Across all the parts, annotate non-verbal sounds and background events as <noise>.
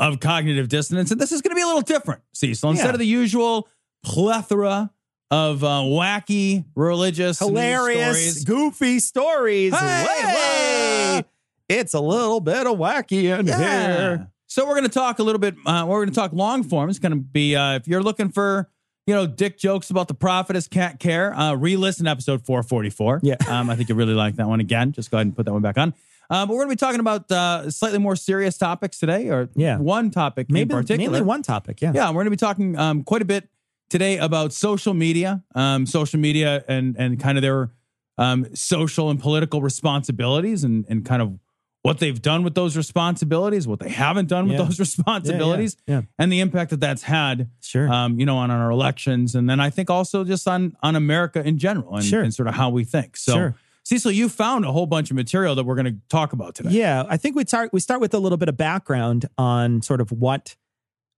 of cognitive dissonance. And this is going to be a little different, Cecil. Instead Yeah. of the usual plethora of uh, wacky religious hilarious, stories. goofy stories. Hey, Hey, it's a little bit of wacky in Yeah. here. So we're going to talk a little bit. Uh, we're going to talk long form. It's going to be uh, if you're looking for you know dick jokes about the prophetess can't care. Uh, re-listen episode 444. Yeah. um, I think you really like that one again. Just go ahead and put that one back on. Uh, but we're going to be talking about uh, slightly more serious topics today, or Yeah. one topic Maybe in particular. mainly one topic. Yeah. Yeah, we're going to be talking um, quite a bit today about social media, um, social media, and and kind of their um, social and political responsibilities, and and kind of what they've done with those responsibilities, what they haven't done with Yeah. those <laughs> responsibilities, yeah. and the impact that that's had, Sure. um, you know, on our elections, and then I think also just on on America in general, and, Sure. and sort of how we think. So, Sure. Cecil, you found a whole bunch of material that we're going to talk about today. Yeah, I think we start we start with a little bit of background on sort of what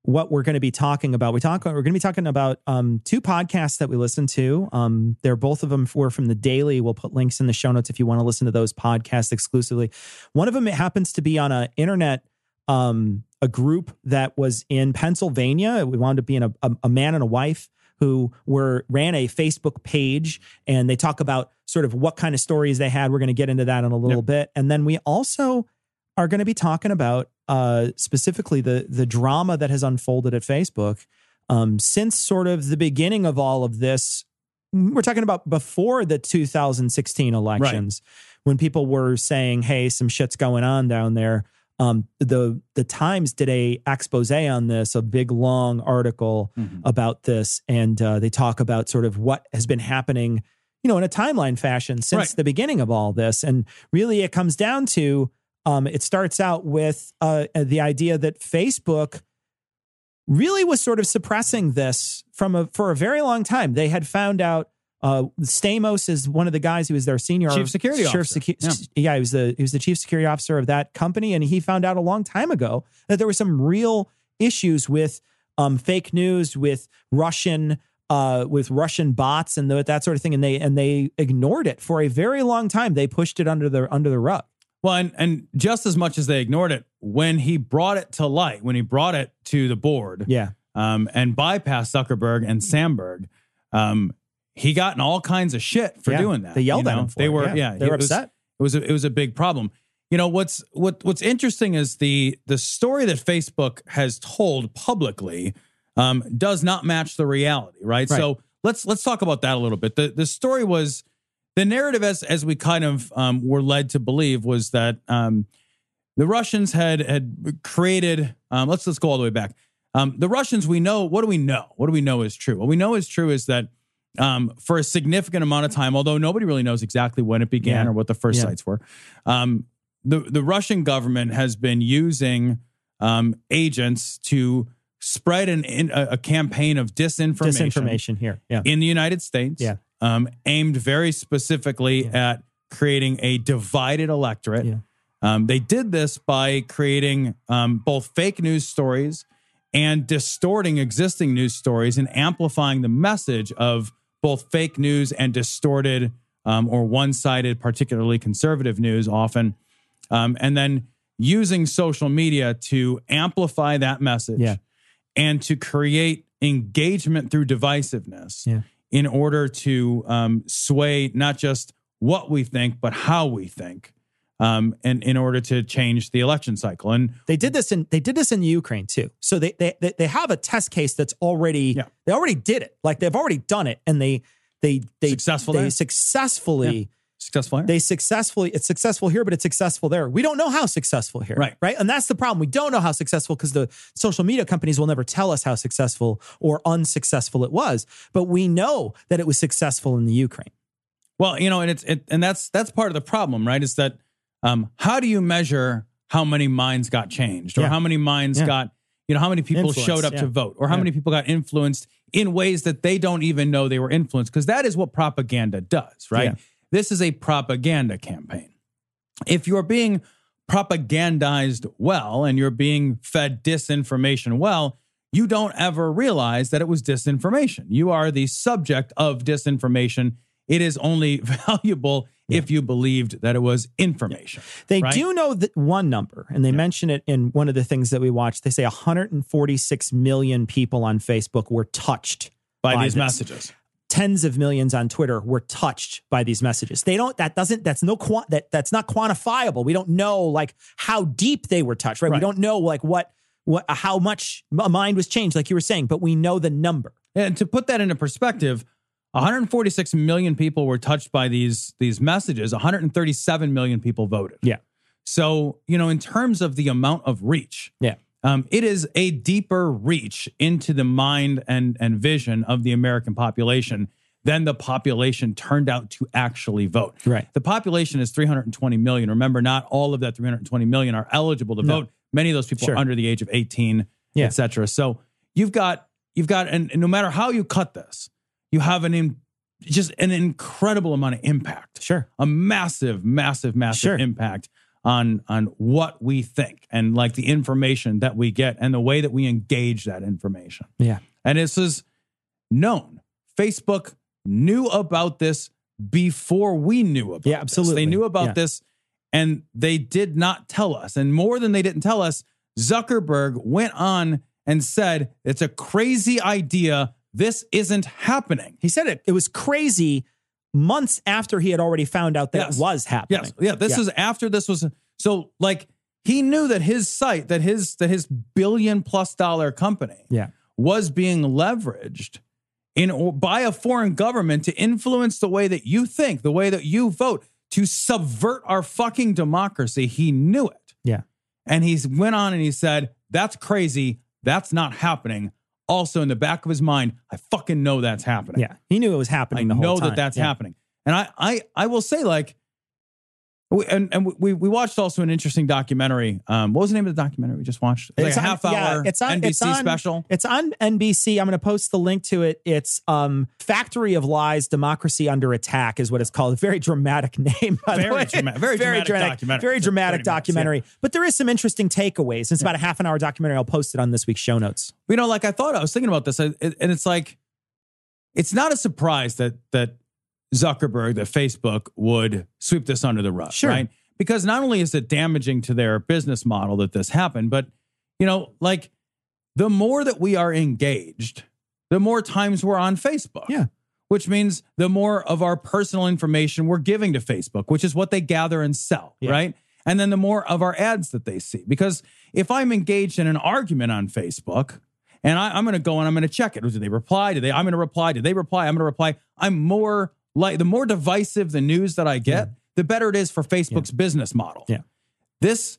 what we're going to be talking about. We talk we're going to be talking about um, two podcasts that we listen to. Um, they're both of them were from the Daily. We'll put links in the show notes if you want to listen to those podcasts exclusively. One of them it happens to be on a internet um, a group that was in Pennsylvania. We wound up being a, a, a man and a wife who were ran a Facebook page and they talk about sort of what kind of stories they had. We're going to get into that in a little bit. And then we also are going to be talking about uh, specifically the the drama that has unfolded at Facebook um, since sort of the beginning of all of this. We're talking about before the 2016 elections, when people were saying, "Hey, some shit's going on down there." Um, the the Times did a expose on this, a big long article about this, and uh, they talk about sort of what has been happening, you know, in a timeline fashion since Right. the beginning of all this, and really it comes down to um, it starts out with uh, the idea that Facebook really was sort of suppressing this from a for a very long time. They had found out uh, Stamos is one of the guys who was their senior Chief security officer. secu- yeah. he was the he was the chief security officer of that company, and he found out a long time ago that there were some real issues with um, fake news, with Russian. Uh, with Russian bots and the, that sort of thing, and they and they ignored it for a very long time. They pushed it under the under the rug. Well, and, and just as much as they ignored it, when he brought it to light, when he brought it to the board, Yeah, um, and bypassed Zuckerberg and Sandberg, um, he got in all kinds of shit for Yeah. doing that. They yelled you at him for they it, were, yeah. yeah, They were was- upset. It was a, it was a big problem. You know what's what what's interesting is the the story that Facebook has told publicly um, does not match the reality, right? Right. So let's let's talk about that a little bit. The the story was the narrative as as we kind of um, were led to believe was that um, the Russians had had created. Um, let's let's go all the way back. Um, the Russians, we know. What do we know? What do we know is true? What we know is true is that um, for a significant amount of time, although nobody really knows exactly when it began Yeah. or what the first Yeah. sites were, um, the the Russian government has been using um, agents to spread an in, a, a campaign of disinformation, disinformation here. Yeah, in the United States, Yeah. um, aimed very specifically at creating a divided electorate. Um, they did this by creating um, both fake news stories and distorting existing news stories and amplifying the message of both fake news and distorted um, or one sided, particularly conservative news often. Um, and then using social media to amplify that message Yeah. and to create engagement through divisiveness Yeah. in order to um, sway not just what we think, but how we think. Um, and in order to change the election cycle. And They did this in they did this in Ukraine too. So they they they, have a test case that's already Yeah. they already did it. Like they've already done it and they they they Successful they successfully successful. here? they successfully it's successful here but it's successful there we don't know how successful here Right. right and that's the problem we don't know how successful because the social media companies will never tell us how successful or unsuccessful it was but we know that it was successful in the ukraine Well, you know, and it's it, and that's that's part of the problem, right? Is that um, how do you measure how many minds got changed, or Yeah. how many minds Yeah. got, you know, how many people Influenced, showed up yeah. to vote, or how many people got influenced in ways that they don't even know they were influenced, because that is what propaganda does, right? This is a propaganda campaign. If you're being propagandized well and you're being fed disinformation well, you don't ever realize that it was disinformation. You are the subject of disinformation. It is only <laughs> valuable if you believed that it was information. they right? do know that one number and they mention it in one of the things that we watched they say 146 million people on facebook were touched by, these this. messages. tens of millions on Twitter were touched by these messages. They don't. That doesn't. That's no. That that's not quantifiable. We don't know like how deep they were touched. Right. We don't know like what what how much a mind was changed, like you were saying. But we know the number. And to put that into perspective, 146 million people were touched by these these messages. 137 million people voted. Yeah. So, you know, in terms of the amount of reach, Yeah. um, it is a deeper reach into the mind and, and vision of the American population than the population turned out to actually vote. Right. The population is 320 million. Remember, not all of that 320 million are eligible to No. vote. Many of those people Sure. are under the age of 18, Yeah. et cetera. So you've got, you've got, and, and no matter how you cut this, you have an in, just an incredible amount of impact Sure. a massive, massive, massive Sure. impact on on what we think and like the information that we get and the way that we engage that information. Yeah. And this is known. Facebook knew about this before we knew about Yeah, this. absolutely. They knew about Yeah. this and they did not tell us. And more than they didn't tell us, Zuckerberg went on and said, it's a crazy idea. This isn't happening. He said it. It was crazy. Months after he had already found out that Yes. it was happening. Yes. Yeah. This Yeah. is after this was so like he knew that his site, that his that his billion plus dollar company Yeah. was being leveraged in by a foreign government to influence the way that you think, the way that you vote, to subvert our fucking democracy. He knew it. Yeah. And he went on and he said, That's crazy. That's not happening. Also, in the back of his mind, I fucking know that's happening. Yeah. He knew it was I happening the whole know that that's Yeah. happening. And I, I, I will say, like, we- and and we we watched also an interesting documentary. Um, what was the name of the documentary we just watched? It's like a on- half yeah, hour it's on- NBC it's on- special. It's on NBC. I'm going to post the link to it. It's um, Factory of Lies, Democracy Under Attack is what it's called. A <laughs> very dramatic name, by the Very way. drama- very <laughs> dramatic documentary. Very dramatic Very much, documentary. But there is some interesting takeaways. It's about a half an hour documentary. I'll post it on this week's show notes. You know, like I thought I was thinking about this, I- and it's like, it's not a surprise that that Zuckerberg, that Facebook would sweep this under the rug, Sure. right? Because not only is it damaging to their business model that this happened, but you know, like the more that we are engaged, the more times we're on Facebook. Yeah. Which means the more of our personal information we're giving to Facebook, which is what they gather and sell, Yeah. right? And then the more of our ads that they see. Because if I'm engaged in an argument on Facebook and I, I'm going to go and I'm going to check it, Do they reply? Did they? I'm going to reply. Did they reply? I'm going to reply. I'm more like the more divisive the news that I get, the better it is for Facebook's business model. Yeah. This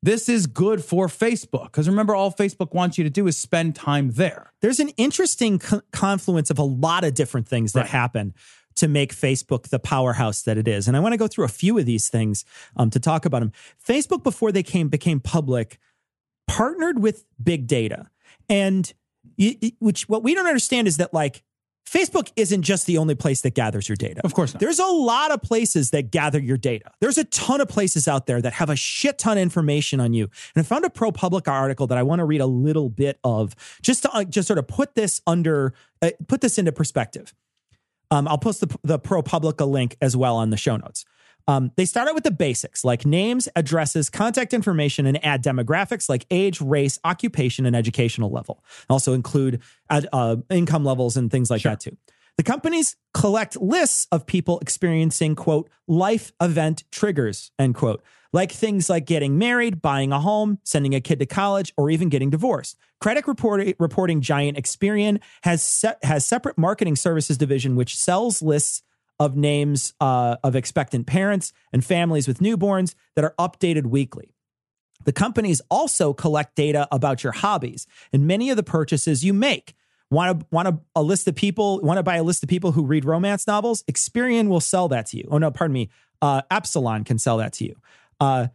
this is good for Facebook because remember, all Facebook wants you to do is spend time there. There's an interesting co- confluence of a lot of different things that Right. happen to make Facebook the powerhouse that it is. And I want to go through a few of these things um, to talk about them. Facebook, before they came became public, partnered with big data, and which what we don't understand is that like Facebook isn't just the only place that gathers your data. Of course not. There's a lot of places that gather your data. There's a ton of places out there that have a shit ton of information on you. And I found a ProPublica article that I want to read a little bit of just to uh, just sort of put this under uh, put this into perspective. Um, I'll post the, the ProPublica link as well on the show notes. Um, they start out with the basics like names, addresses, contact information, and add demographics like age, race, occupation, and educational level. Also include uh, uh, income levels and things like that too. The companies collect lists of people experiencing, quote, life event triggers, end quote, like things like getting married, buying a home, sending a kid to college, or even getting divorced. Credit report- reporting giant Experian has, se- has separate marketing services division, which sells lists of names uh, of expectant parents and families with newborns that are updated weekly. The companies also collect data about your hobbies and many of the purchases you make. Want to want a, a list of people? Want to buy a list of people who read romance novels? Experian will sell that to you. Oh no, pardon me. Uh, Epsilon can sell that to you. Uh,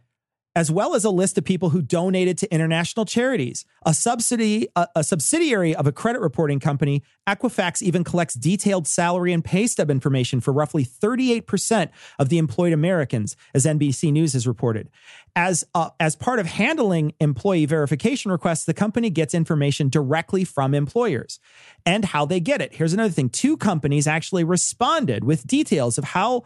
as well as a list of people who donated to international charities. A subsidy, a, a, subsidiary of a credit reporting company, Equifax even collects detailed salary and pay stub information for roughly 38% of the employed Americans, as NBC News has reported. As uh, as part of handling employee verification requests, the company gets information directly from employers and how they get it. Here's another thing: two companies actually responded with details of how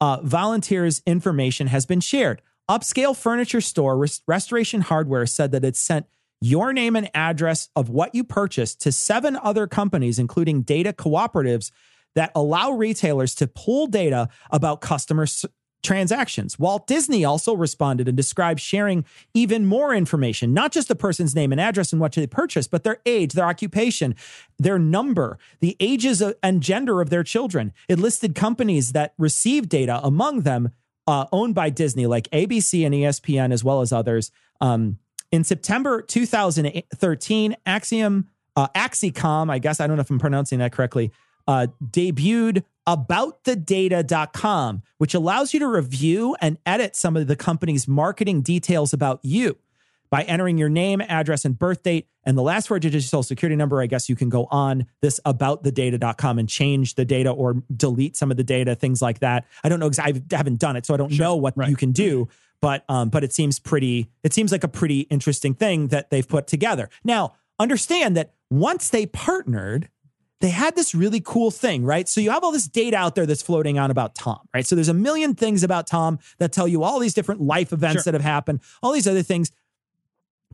uh, volunteers' information has been shared. Upscale furniture store Rest- Restoration Hardware said that it sent your name and address of what you purchased to seven other companies, including data cooperatives that allow retailers to pull data about customer s- transactions. Walt Disney also responded and described sharing even more information, not just the person's name and address and what they purchased, but their age, their occupation, their number, the ages of- and gender of their children. It listed companies that received data, among them uh, owned by Disney, like ABC and ESPN, as well as others. Um, in September 2013, Acxiom, uh, Axicom, I guess I don't know if I'm pronouncing that correctly, uh, debuted aboutthedata.com, which allows you to review and edit some of the company's marketing details about you. By entering your name, address, and birth date, and the last four digits of social security number, I guess you can go on this aboutthedata.com and change the data or delete some of the data, things like that. I don't know because I haven't done it, so I don't know what right. you can do. But um, but it seems pretty. It seems like a pretty interesting thing that they've put together. Now, understand that once they partnered, they had this really cool thing, right? So you have all this data out there that's floating on about Tom, right? So there's a million things about Tom that tell you all these different life events Sure. that have happened, all these other things.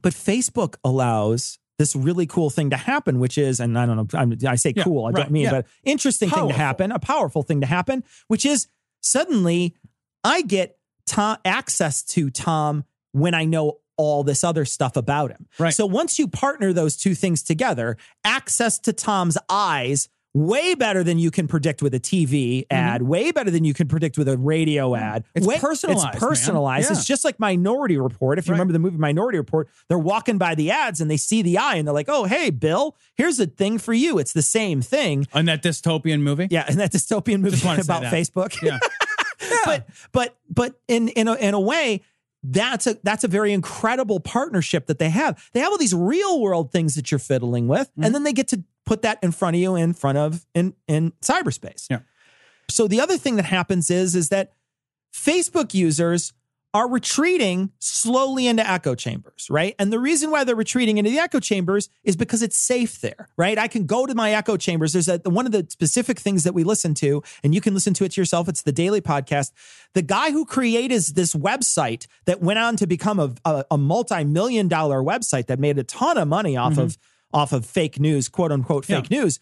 But Facebook allows this really cool thing to happen, which is, and I don't know, I'm, I say Yeah, cool, I right, don't mean, yeah. but interesting thing to happen, a powerful thing to happen, which is suddenly I get Tom, access to Tom when I know all this other stuff about him. Right. So once you partner those two things together, access to Tom's eyes way better than you can predict with a TV ad, way better than you can predict with a radio ad. Mm-hmm. It's Way- personalized, It's personalized. Yeah. It's just like Minority Report. If you Right. remember the movie Minority Report, they're walking by the ads and they see the eye and they're like, "Oh, hey, Bill, here's a thing for you." It's the same thing. On that dystopian movie? Yeah, and that dystopian movie Just wanna say about. Facebook. Yeah. <laughs> but but but in in a, in a way that's a that's a very incredible partnership that they have. They have all these real world things that you're fiddling with, Mm-hmm. and then they get to put that in front of you in front of in in cyberspace. Yeah. So the other thing that happens is is that Facebook users are retreating slowly into echo chambers, right? And the reason why they're retreating into the echo chambers is because it's safe there, right? I can go to my echo chambers. There's a, one of the specific things that we listen to, and you can listen to it yourself. It's the daily podcast. The guy who created this website that went on to become a, a, a multi-million dollar website that made a ton of money off mm-hmm. of off of fake news, quote unquote fake news.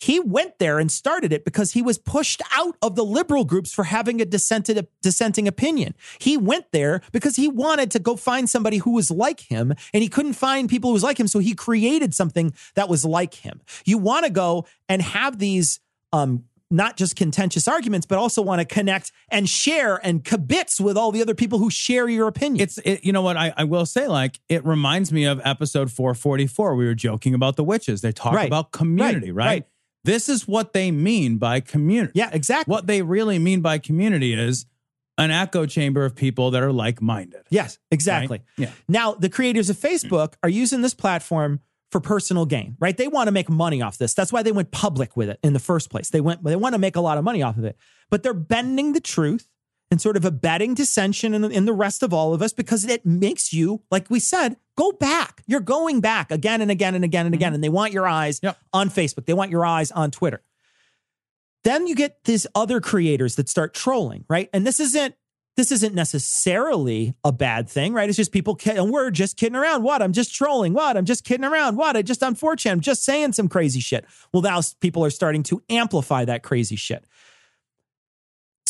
He went there and started it because he was pushed out of the liberal groups for having a dissented, dissenting opinion. He went there because he wanted to go find somebody who was like him and he couldn't find people who was like him. So he created something that was like him. You want to go and have these, um, not just contentious arguments, but also want to connect and share and kibitz with all the other people who share your opinion. It's it, you know what I, I will say like it reminds me of episode 444 we were joking about the witches they talk Right. about community Right, right, right. This is what they mean by community yeah, exactly. what they really mean by community is an echo chamber of people that are like-minded Yes, exactly. Right? Yeah. Now, the creators of Facebook are using this platform for personal gain, right? They want to make money off this. That's why they went public with it in the first place. They went they want to make a lot of money off of it. But they're bending the truth and sort of abetting dissension in, in the rest of all of us because it makes you, like we said, go back. You're going back again and again and again and mm-hmm. again. And they want your eyes Yep. on Facebook. They want your eyes on Twitter. Then you get these other creators that start trolling, right? And this isn't this isn't necessarily a bad thing, right? It's just people ki- and we're just kidding around. What? I'm just trolling. What? I'm just kidding around. What? I just unfortunate. I'm just saying some crazy shit. Well, now people are starting to amplify that crazy shit.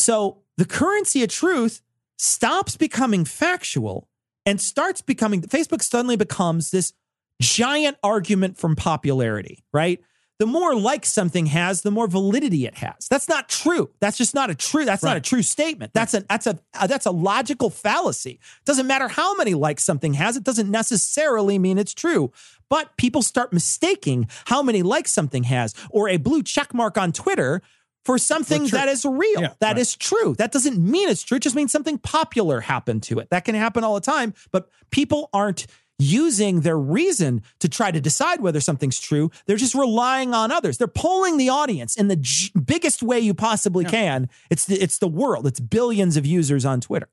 So the currency of truth stops becoming factual and starts becoming Facebook suddenly becomes this giant argument from popularity, right? The more likes something has, the more validity it has. That's not true. That's just not a true. That's not a true statement. That's a that's a uh, that's a logical fallacy. Doesn't matter how many likes something has. It doesn't necessarily mean it's true. But people start mistaking how many likes something has or a blue check mark on Twitter for something that is real. Yeah, That right. is true. That doesn't mean it's true. It just means something popular happened to it. That can happen all the time, but people aren't using their reason to try to decide whether something's true. They're just relying on others. They're polling the audience in the j- biggest way you possibly can. It's the, it's the world. It's billions of users on Twitter.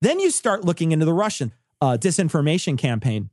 Then you start looking into the Russian uh, disinformation campaign.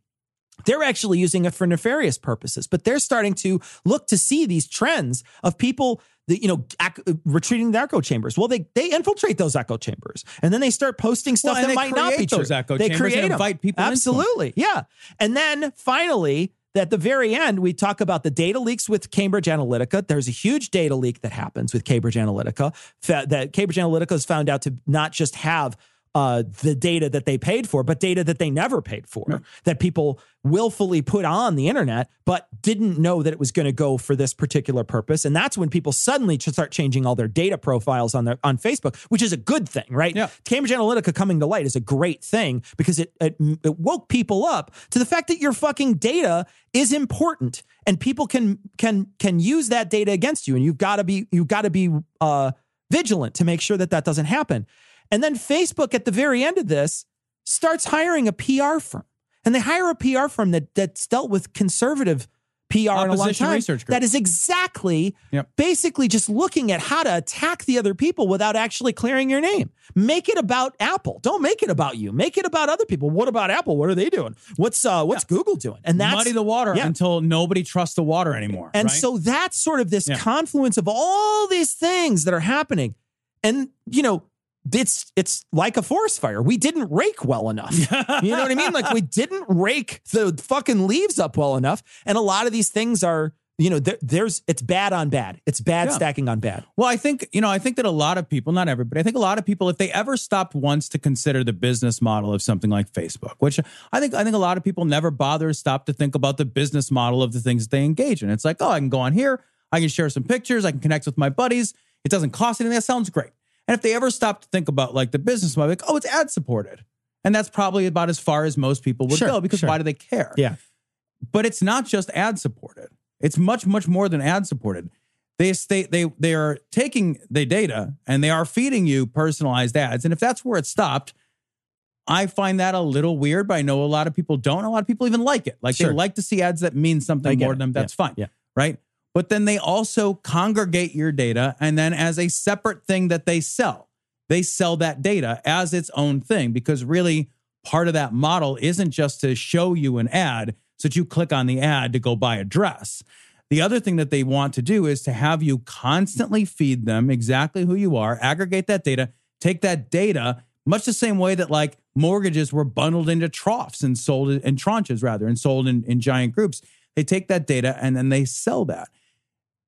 They're actually using it for nefarious purposes, but they're starting to look to see these trends of people that, you know, ac- uh, retreating the echo chambers. Well, they they infiltrate those echo chambers and then they start posting stuff Well, that might not be true. those echo they chambers create and invite people. Absolutely. Yeah. And then finally, at the very end, we talk about the data leaks with Cambridge Analytica. There's a huge data leak that happens with Cambridge Analytica that Cambridge Analytica has found out to not just have uh, the data that they paid for, but data that they never paid for, that people willfully put on the internet, but didn't know that it was going to go for this particular purpose. And that's when people suddenly start changing all their data profiles on their on Facebook, which is a good thing, right? Yeah. Cambridge Analytica coming to light is a great thing because it, it it woke people up to the fact that your fucking data is important and people can can can use that data against you and you've got to be you've got to be uh vigilant to make sure that that doesn't happen. And then Facebook at the very end of this starts hiring a PR firm. And they hire a PR firm that that's dealt with conservative PR in a long Opposition time. research group. That is exactly Yep. basically just looking at how to attack the other people without actually clearing your name. Make it about Apple. Don't make it about you. Make it about other people. What about Apple? What are they doing? What's uh what's Google doing? And that's muddy the water yeah. until nobody trusts the water anymore. and right? so that's sort of this Yeah. confluence of all these things that are happening. And you know, it's it's like a forest fire. We didn't rake well enough. you know what I mean? Like we <laughs> didn't rake the fucking leaves up well enough. And a lot of these things are, you know, there, there's it's bad on bad. It's bad Yeah. stacking on bad. Well, I think, you know, I think that a lot of people, not everybody, I think a lot of people, if they ever stopped once to consider the business model of something like Facebook, which I think, I think a lot of people never bother to stop to think about the business model of the things that they engage in. It's like, oh, I can go on here, I can share some pictures, I can connect with my buddies. It doesn't cost anything. That sounds great. And if they ever stop to think about like the business model, like, oh, it's ad supported. And that's probably about as far as most people would Sure, go because sure. why do they care? Yeah. but it's not just ad supported. It's much, much more than ad supported. They they they they are taking the data and they are feeding you personalized ads. And if that's where it stopped, I find that a little weird. But I know a lot of people don't. A lot of people even like it. Like Sure. they like to see ads that mean something more it. to them. That's Yeah. fine. Yeah. Right. But then they also congregate your data and then as a separate thing that they sell, they sell that data as its own thing because really part of that model isn't just to show you an ad so that you click on the ad to go buy a dress. The other thing that they want to do is to have you constantly feed them exactly who you are, aggregate that data, take that data, much the same way that like mortgages were bundled into troughs and sold in tranches rather and sold in, in giant groups. They take that data and then they sell that.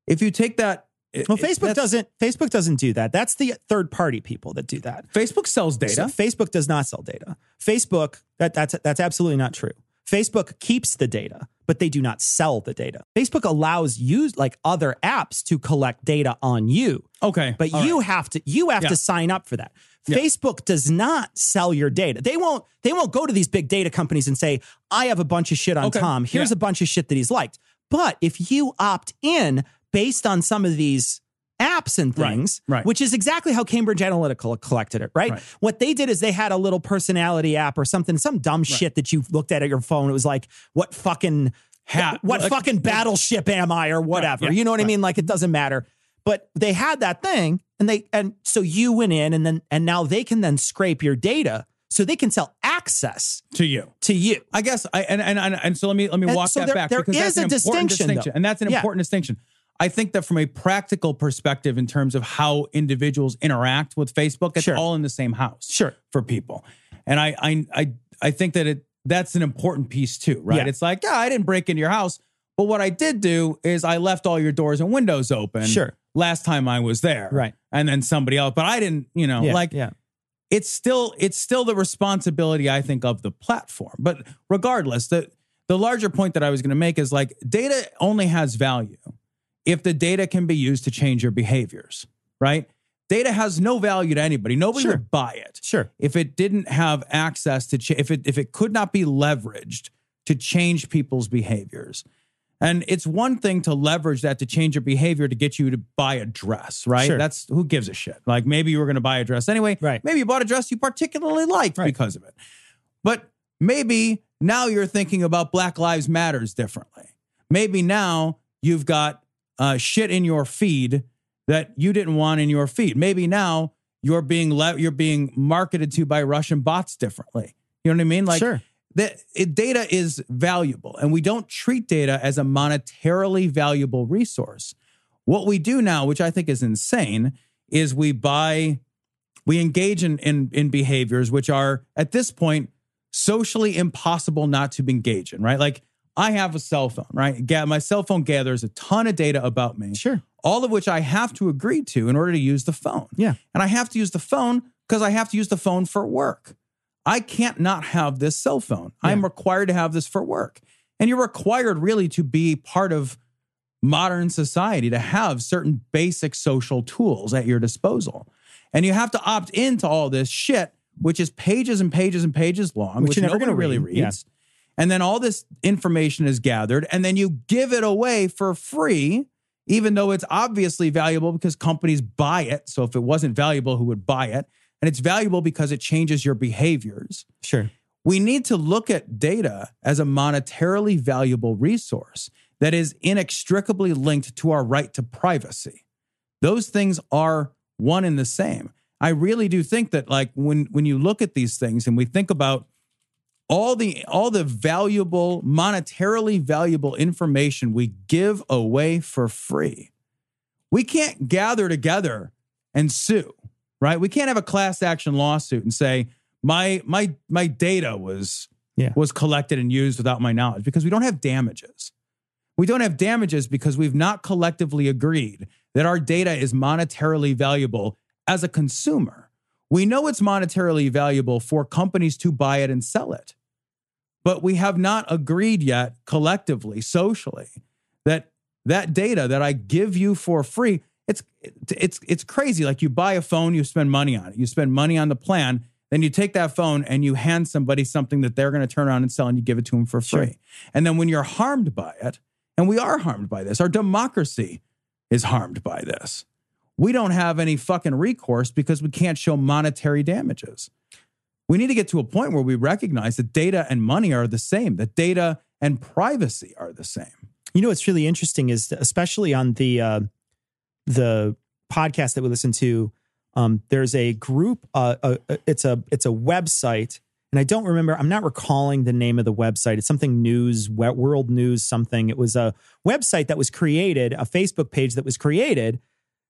If you take that, Well, Facebook doesn't Facebook doesn't do that. That's the third party people that do that. Facebook sells So data. Facebook does not sell data. Facebook that that's that's absolutely not true. Facebook keeps the data, but they do not sell the data. Facebook allows you like other apps to collect data on you, okay, but all you right. have to you have Yeah. to sign up for that. Yeah. Facebook does not sell your data. They won't they won't go to these big data companies and say, "I have a bunch of shit on Okay. Tom. Here's Yeah. a bunch of shit that he's liked." But if you opt in based on some of these apps and things, right. which is exactly how Cambridge Analytica collected it, right? Right. What they did is they had a little personality app or something, some dumb shit that you looked at at your phone. It was like, what fucking hat. <laughs> what Like, fucking battleship am I or whatever. yeah, you know what I mean? Like it doesn't matter. But they had that thing and they and so you went in and then and now they can then scrape your data so they can sell access to you. to you. I guess I and and and, and so let me let me And walk so that there- back there because is that's an a important distinction, distinction, and that's an Yeah. important distinction. I think that from a practical perspective, in terms of how individuals interact with Facebook, it's Sure. all in the same house. Sure. for people, and I I I I think that it that's an important piece too, right? Yeah. It's like yeah, I didn't break into your house, but what I did do is I left all your doors and windows open. Sure. Last time I was there, Right. and then somebody else, but I didn't, you know, Yeah, like yeah. it's still it's still the responsibility I think of the platform. But regardless, the the larger point that I was going to make is like data only has value if the data can be used to change your behaviors, right? Data has no value to anybody. Nobody Sure. would buy it Sure. if it didn't have access to ch- if it if it could not be leveraged to change people's behaviors. And it's one thing to leverage that to change your behavior to get you to buy a dress, right? Sure. That's who gives a shit. Like maybe you were going to buy a dress anyway. Right. Maybe you bought a dress you particularly liked Right. because of it. But maybe now you're thinking about Black Lives Matters differently. Maybe now you've got uh, shit in your feed that you didn't want in your feed. Maybe now you're being le- you're being marketed to by Russian bots differently. You know what I mean? Like Sure. The it, data is valuable, and we don't treat data as a monetarily valuable resource. What we do now, which I think is insane, is we buy, we engage in in, in behaviors which are at this point socially impossible not to engage in. Right? Like I have a cell phone. Right? My cell phone gathers a ton of data about me Sure. all of which I have to agree to in order to use the phone. Yeah. And I have to use the phone because I have to use the phone for work. I can't not have this cell phone. I'm required to have this for work. And you're required really to be part of modern society to have certain basic social tools at your disposal. And you have to opt into all this shit, which is pages and pages and pages long, Which which, you're never gonna really read. Yeah. And then all this information is gathered, and then you give it away for free, even though it's obviously valuable because companies buy it. So if it wasn't valuable, who would buy it? And it's valuable because it changes your behaviors. Sure. We need to look at data as a monetarily valuable resource that is inextricably linked to our right to privacy. Those things are one and the same. I really do think that like when when you look at these things and we think about all the all the valuable monetarily valuable information we give away for free. We can't gather together and sue, right? We can't have a class action lawsuit and say my my my data was Yeah. was collected and used without my knowledge because we don't have damages. We don't have damages because we've not collectively agreed that our data is monetarily valuable as a consumer. We know it's monetarily valuable for companies to buy it and sell it. But we have not agreed yet collectively, socially, that that data that I give you for free, it's it's it's crazy. Like you buy a phone, you spend money on it. You spend money on the plan, then you take that phone and you hand somebody something that they're going to turn around and sell and you give it to them for free. Sure. And then when you're harmed by it, and we are harmed by this, our democracy is harmed by this. We don't have any fucking recourse because we can't show monetary damages. We need to get to a point where we recognize that data and money are the same, that data and privacy are the same. You know what's really interesting is especially on the uh, the podcast that we listen to. Um, there's a group. Uh, uh, it's a it's a website, and I don't remember. I'm not recalling the name of the website. It's something news, world news, something. It was a website that was created, a Facebook page that was created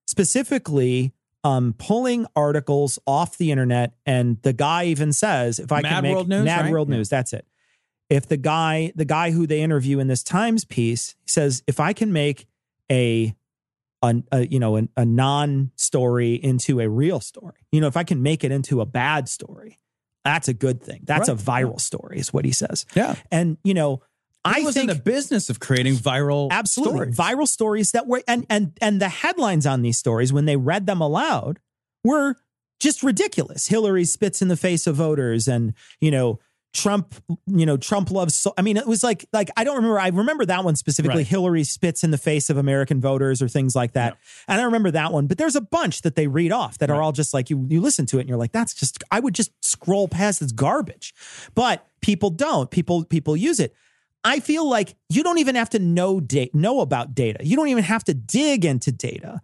specifically um, pulling articles off the internet. And the guy even says, if I Mad can make World News, Mad right? World Yeah. News, that's it. If the guy, the guy who they interview in this Times piece says, if I can make a, a, a you know, a, a non-story into a real story, you know, if I can make it into a bad story, that's a good thing. That's a viral story, is what he says. Yeah. And you know, I I was think in the business of creating viral absolutely stories. viral stories that were and and and the headlines on these stories when they read them aloud were just ridiculous hillary spits in the face of voters and you know trump you know trump loves so i mean it was like like i don't remember i remember that one specifically Right. hillary spits in the face of american voters or things like that. And i remember that one but there's a bunch that they read off that are all just like you you listen to it and you're like that's just i would just scroll past this garbage. But people don't people people use it. I feel like you don't even have to know data, know about data. You don't even have to dig into data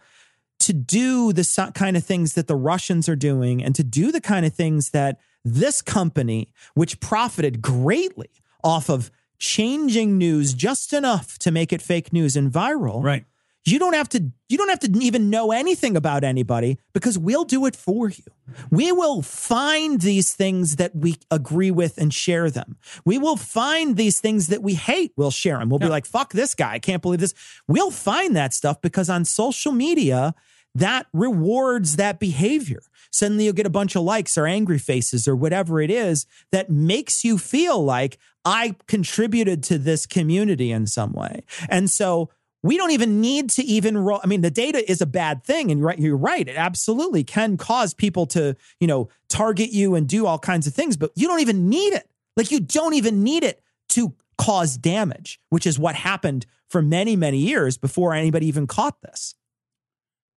to do the kind of things that the Russians are doing and to do the kind of things that this company, which profited greatly off of changing news just enough to make it fake news and viral. Right. You don't have to you don't have to even know anything about anybody because we'll do it for you. We will find these things that we agree with and share them. We will find these things that we hate, we'll share them. We'll be like, "Fuck this guy. I can't believe this." We'll find that stuff because on social media that rewards that behavior. Suddenly you'll get a bunch of likes or angry faces or whatever it is that makes you feel like I contributed to this community in some way. And so we don't even need to even roll. I mean, the data is a bad thing, and right, you're right. It absolutely can cause people to, you know, target you and do all kinds of things, but you don't even need it. Like you don't even need it to cause damage, which is what happened for many, many years before anybody even caught this.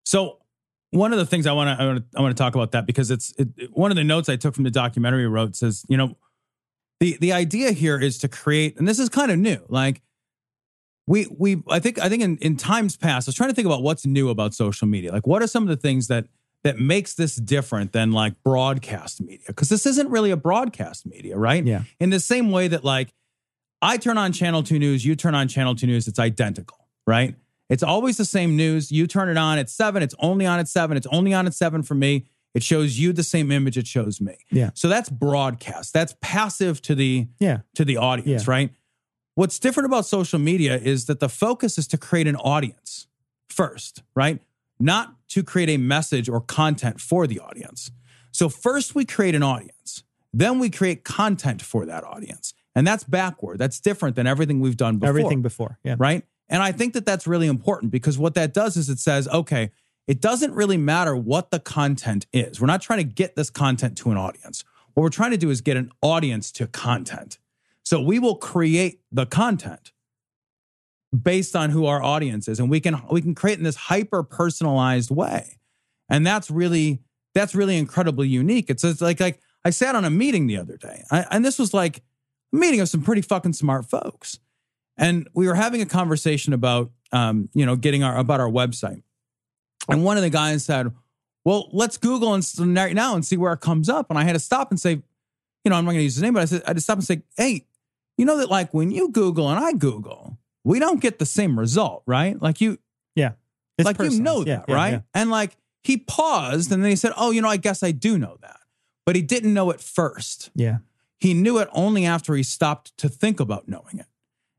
So one of the things I want to I want to I want to talk about that because it's it, one of the notes I took from the documentary wrote says you know the the idea here is to create and this is kind of new like we we I think I think in in times past I was trying to think about what's new about social media. Like what are some of the things that that makes this different than like broadcast media? Because this isn't really a broadcast media right? Yeah. in the same way that like I turn on channel 2 news you turn on channel 2 news it's identical right it's always the same news. You turn it on at seven, it's only on at seven. It's only on at seven for me. It shows you the same image it shows me. Yeah. So that's broadcast. That's passive to the Yeah. to the audience, Yeah. right? What's different about social media is that the focus is to create an audience first, right? Not to create a message or content for the audience. So first we create an audience, then we create content for that audience. And that's backward. That's different than everything we've done before Everything before. Yeah. right? And I think that that's really important because what that does is it says, okay, it doesn't really matter what the content is. We're not trying to get this content to an audience. What we're trying to do is get an audience to content. So we will create the content based on who our audience is and we can we can create in this hyper personalized way. And that's really that's really incredibly unique. It's, it's like like I sat on a meeting the other day. I, and this was like a meeting of some pretty fucking smart folks. And we were having a conversation about, um, you know, getting our about our website. And one of the guys said, "Well, let's Google and right now and see where it comes up." And I had to stop and say, you know, I'm not going to use his name, but I said I had to stop and say, "Hey, you know that like when you Google and I Google, we don't get the same result, right? Like you, Yeah. It's like you know Yeah, that, yeah, right? yeah. And like he paused and then he said, "Oh, you know, I guess I do know that," but he didn't know it first Yeah. he knew it only after he stopped to think about knowing it.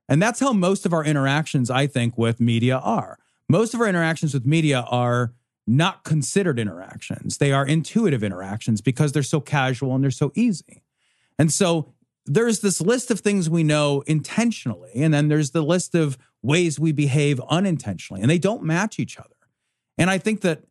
And that's how most of our interactions, I think, with media are. Most of our interactions with media are not considered interactions. They are intuitive interactions because they're so casual and they're so easy. And so there's this list of things we know intentionally, and then there's the list of ways we behave unintentionally, and they don't match each other. And I think that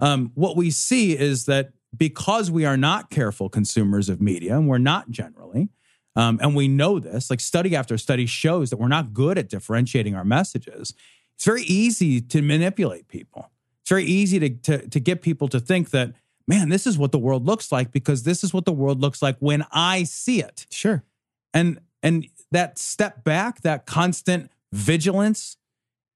um, what we see is that because we are not careful consumers of media, and we're not generally, um, and we know this, like study after study shows that we're not good at differentiating our messages. It's very easy to manipulate people. It's very easy to, to, to get people to think that, man, this is what the world looks like because this is what the world looks like when I see it Sure. and and that step back that constant vigilance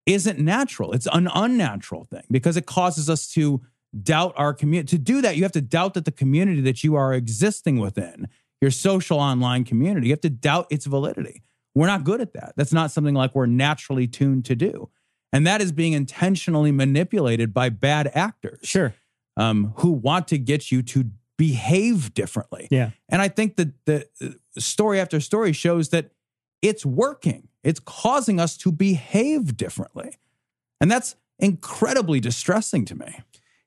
isn't natural it's an unnatural thing because it causes us to doubt our community to do that you have to doubt that the community that you are existing within your social online community you have to doubt its validity we're not good at that that's not something like we're naturally tuned to do and that is being intentionally manipulated by bad actors Sure. um, who want to get you to behave differently Yeah. and I think that the uh, story after story shows that it's working. It's causing us to behave differently. And that's incredibly distressing to me.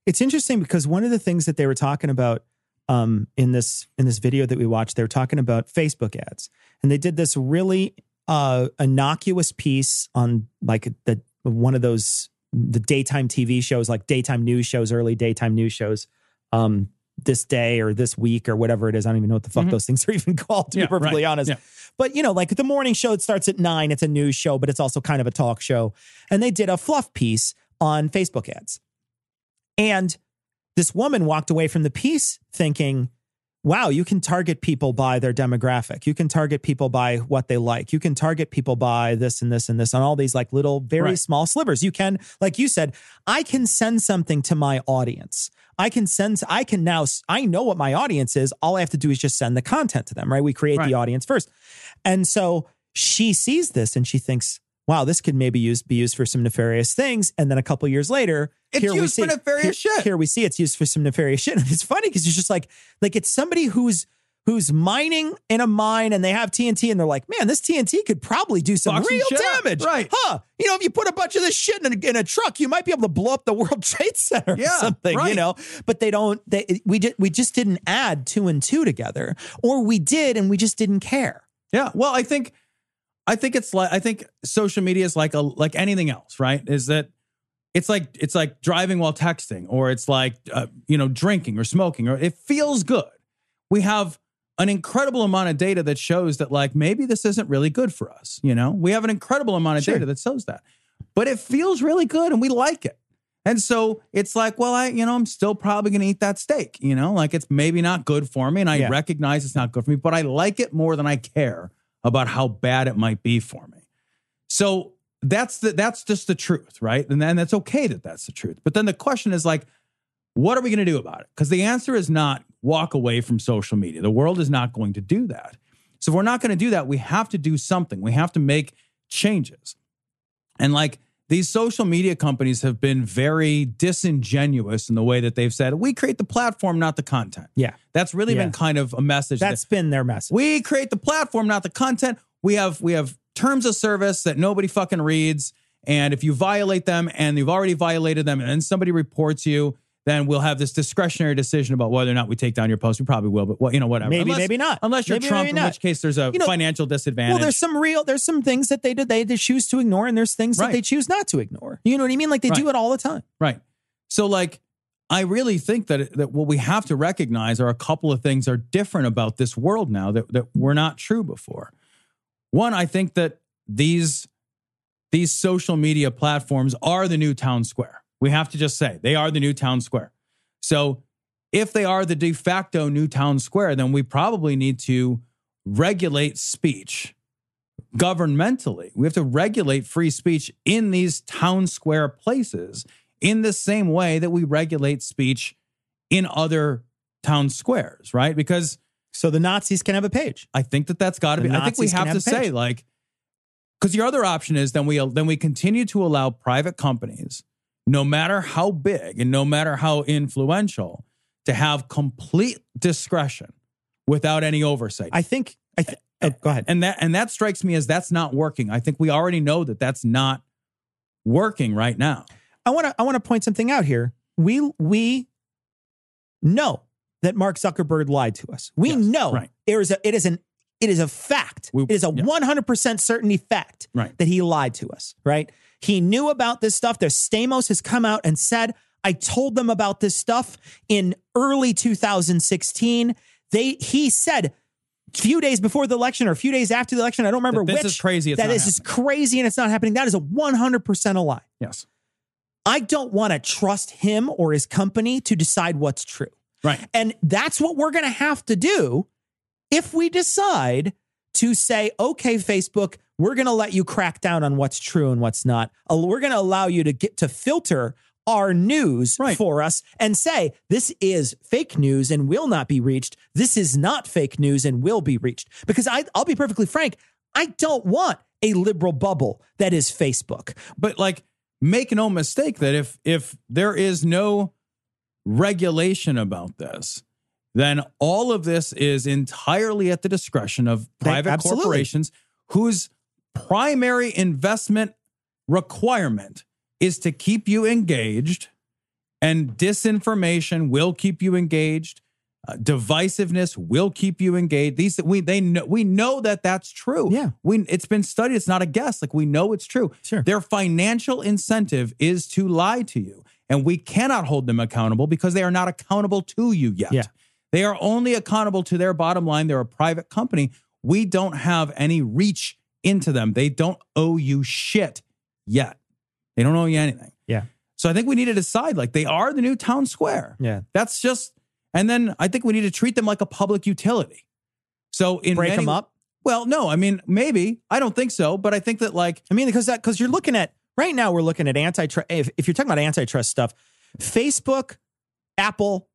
It's interesting because one of the things that they were talking about um, in this in this video that we watched, they were talking about Facebook ads, and they did this really uh, innocuous piece on like the one of those the daytime TV shows, like daytime news shows, early daytime news shows. Um, this day or this week or whatever it is. I don't even know what the fuck Mhm. those things <laughs> are even called, to Yeah, be perfectly right. honest. Yeah. But you know, like the morning show, it starts at nine. It's a news show, but it's also kind of a talk show. And they did a fluff piece on Facebook ads. And this woman walked away from the piece thinking, wow, you can target people by their demographic. You can target people by what they like. You can target people by this and this and this on all these like little, very Right. small slivers. You can, like you said, I can send something to my audience. I can send, I can now, I know what my audience is. All I have to do is just send the content to them, right? We create Right. the audience first. And so she sees this and she thinks, wow, this could maybe use, be used for some nefarious things. And then a couple years later, It's here we used see for nefarious here, shit. Here we see it's used for some nefarious shit. <laughs> And it's funny because it's just like, like it's somebody who's who's mining in a mine and they have TNT and they're like, man, this TNT could probably do some real shit up. damage. Right. Huh. You know, if you put a bunch of this shit in a, in a truck, you might be able to blow up the <laughs> World Trade Center Yeah, or something, you know? But they don't, they, we, just, we just didn't add two and two together. Or we did and we just didn't care. Yeah. Well, I think I think it's like I think social media is like a like anything else, right? Is that it's like it's like driving while texting or it's like uh, you know drinking or smoking or it feels good. We have an incredible amount of data that shows that like maybe this isn't really good for us, you know? We have an incredible amount of Sure. data that shows that. But it feels really good and we like it. And so it's like, well, I, you know, I'm still probably going to eat that steak, you know, like it's maybe not good for me. And I Yeah. recognize it's not good for me, but I like it more than I care about how bad it might be for me. So that's the, that's just the truth, right? And then that's okay that that's the truth. But then the question is like, what are we going to do about it? Because the answer is not walk away from social media. The world is not going to do that. So if we're not going to do that, we have to do something. We have to make changes. And like these social media companies have been very disingenuous in the way that they've said, we create the platform, not the content. Yeah. That's really Yeah. been kind of a message. that- That's been their message. we create the platform, not the content. We have we have terms of service that nobody fucking reads. And if you violate them and you've already violated them and then somebody reports you, then we'll have this discretionary decision about whether or not we take down your post. We probably will, but well, you know, whatever. Maybe, Unless- maybe not. Unless you're Maybe, Trump, maybe in which case there's a You know, financial disadvantage. Well, there's some real, there's some things that they did, they, they choose to ignore, and there's things that they choose not to ignore. You know what I mean? Like they do it all the time. Right. So like I really think that that what we have to recognize are a couple of things are different about this world now that that were not true before. One, I think that these these social media platforms are the new town square. We have to just say they are the new town square. So if they are the de facto new town square, then we probably need to regulate speech governmentally. We have to regulate free speech in these town square places in the same way that we regulate speech in other town squares, right? Because So the Nazis can have a page. I think that that's got to be. I think we Nazis can have to say like, because your other option is then we then we continue to allow private companies, no matter how big and no matter how influential, to have complete discretion without any oversight. I think, I th- oh, go ahead. and that and that strikes me as that's not working. I think we already know that that's not working right now. I want to I want to point something out here. We we know that Mark Zuckerberg lied to us. We Yes, know right. there is a it is an it is a fact. We- it is a 100% certainty fact Right. that he lied to us, right? He knew about this stuff. There's Stamos has come out and said, I told them about this stuff in early 2016. They he said a few days before the election or a few days after the election, I don't remember this which. is crazy, That is crazy and it's not happening. That is a 100% a lie. Yes. I don't want to trust him or his company to decide what's true. Right. And that's what we're going to have to do if we decide to say, okay, Facebook, we're going to let you crack down on what's true and what's not. We're going to allow you to get to filter our news Right. for us and say, this is fake news and will not be reached. This is not fake news and will be reached. Because I, I'll be perfectly frank, I don't want a liberal bubble that is Facebook. But like make no mistake that if if there is no regulation about this, then all of this is entirely at the discretion of private absolutely. corporations whose primary investment requirement is to keep you engaged and disinformation will keep you engaged. Uh, divisiveness will keep you engaged. These we they know we know that that's true. Yeah. we it's been studied. It's not a guess. Like we know it's true. Sure. their financial incentive is to lie to you and we cannot hold them accountable because they are not accountable to you yet. Yeah. they are only accountable to their bottom line. They're a private company. We don't have any reach into them they don't owe you shit yet they don't owe you anything Yeah. so I think we need to decide like they are the new town square. Yeah. That's just And then I think we need to treat them like a public utility. So in Break many- them up. Well, no, I mean maybe. I don't think so, but I think that like I mean, because that because you're looking at right now, we're looking at antitrust. If, if you're talking about antitrust stuff, Facebook, Apple,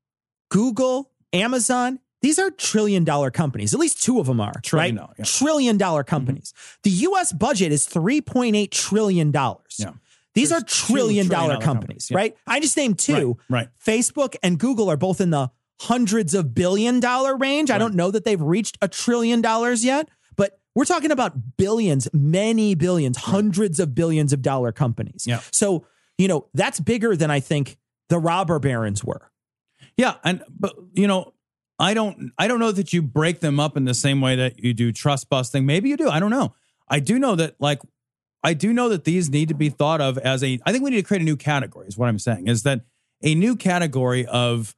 Google, Amazon, these are trillion dollar companies. At least two of them are Trillion right? dollar, yeah. Trillion dollar mm-hmm. companies. The U.S. budget is three point eight trillion dollars. Yeah. These There's are trillion, trillion dollar dollar companies, companies, yeah. right? I just named two. Right, right. Facebook and Google are both in the hundreds of billion dollar range. I don't know that they've reached a trillion dollars yet, but we're talking about billions, many billions, hundreds of billions of dollar companies. Yeah. So, you know, that's bigger than I think the robber barons were. Yeah, and but you know, I don't I don't know that you break them up in the same way that you do trust busting. Maybe you do. I don't know. I do know that like I do know that these need to be thought of as a I think we need to create a new category is what I'm saying. Is that a new category of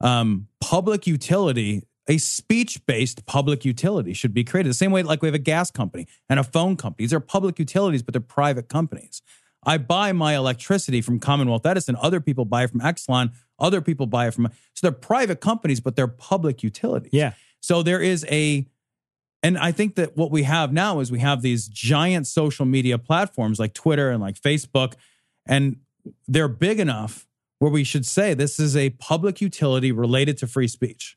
um public utility, a speech-based public utility should be created. The same way like we have a gas company and a phone company. These are public utilities, but they're private companies. I buy my electricity from Commonwealth Edison. Other people buy it from Exelon. Other people buy it from. So they're private companies, but they're public utilities. Yeah. So there is a, and I think that what we have now is we have these giant social media platforms like Twitter and like Facebook, and they're big enough where we should say this is a public utility related to free speech.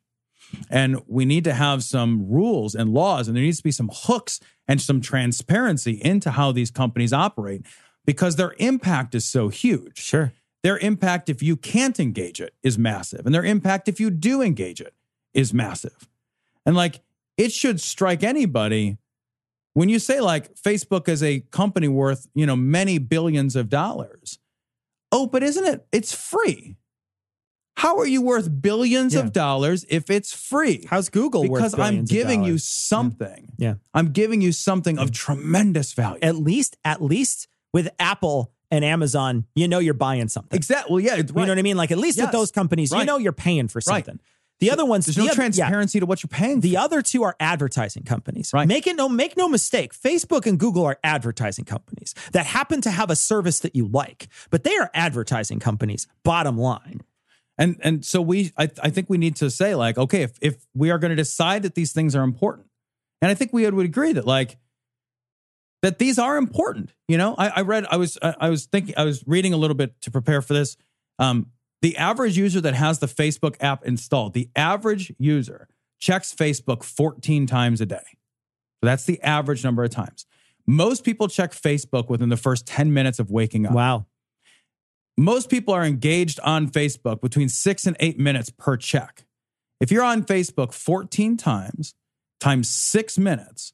And we need to have some rules and laws, and there needs to be some hooks and some transparency into how these companies operate because their impact is so huge. Sure. Their impact, if you can't engage it, is massive. And their impact, if you do engage it, is massive. And like, it should strike anybody when you say, like, Facebook is a company worth, you know, many billions of dollars. Oh, but isn't it? It's free. How are you worth billions Yeah. of dollars if it's free? How's Google worth because I'm giving you hmm. something. Yeah. I'm giving you something of hmm. tremendous value. At least, at least with Apple and Amazon, you know you're buying something. Exactly. Well, yeah, You know what I mean? Like at least with those companies, you know you're paying for Right. something. The other ones, There's the no oth- yeah. transparency to what you're paying. The other two are advertising companies. Right. Make it no make no mistake. Facebook and Google are advertising companies that happen to have a service that you like, but they are advertising companies. Bottom line. And and so we I, I think we need to say like, okay, if if we are going to decide that these things are important, and I think we would agree that like that these are important. You know, I, I read I was I I was thinking I was reading a little bit to prepare for this. Um, the average user that has the Facebook app installed, the average user checks Facebook 14 times a day. So that's the average number of times. Most people check Facebook within the first 10 minutes of waking up. Wow. Most people are engaged on Facebook between six and eight minutes per check. If you're on Facebook 14 times, times six minutes,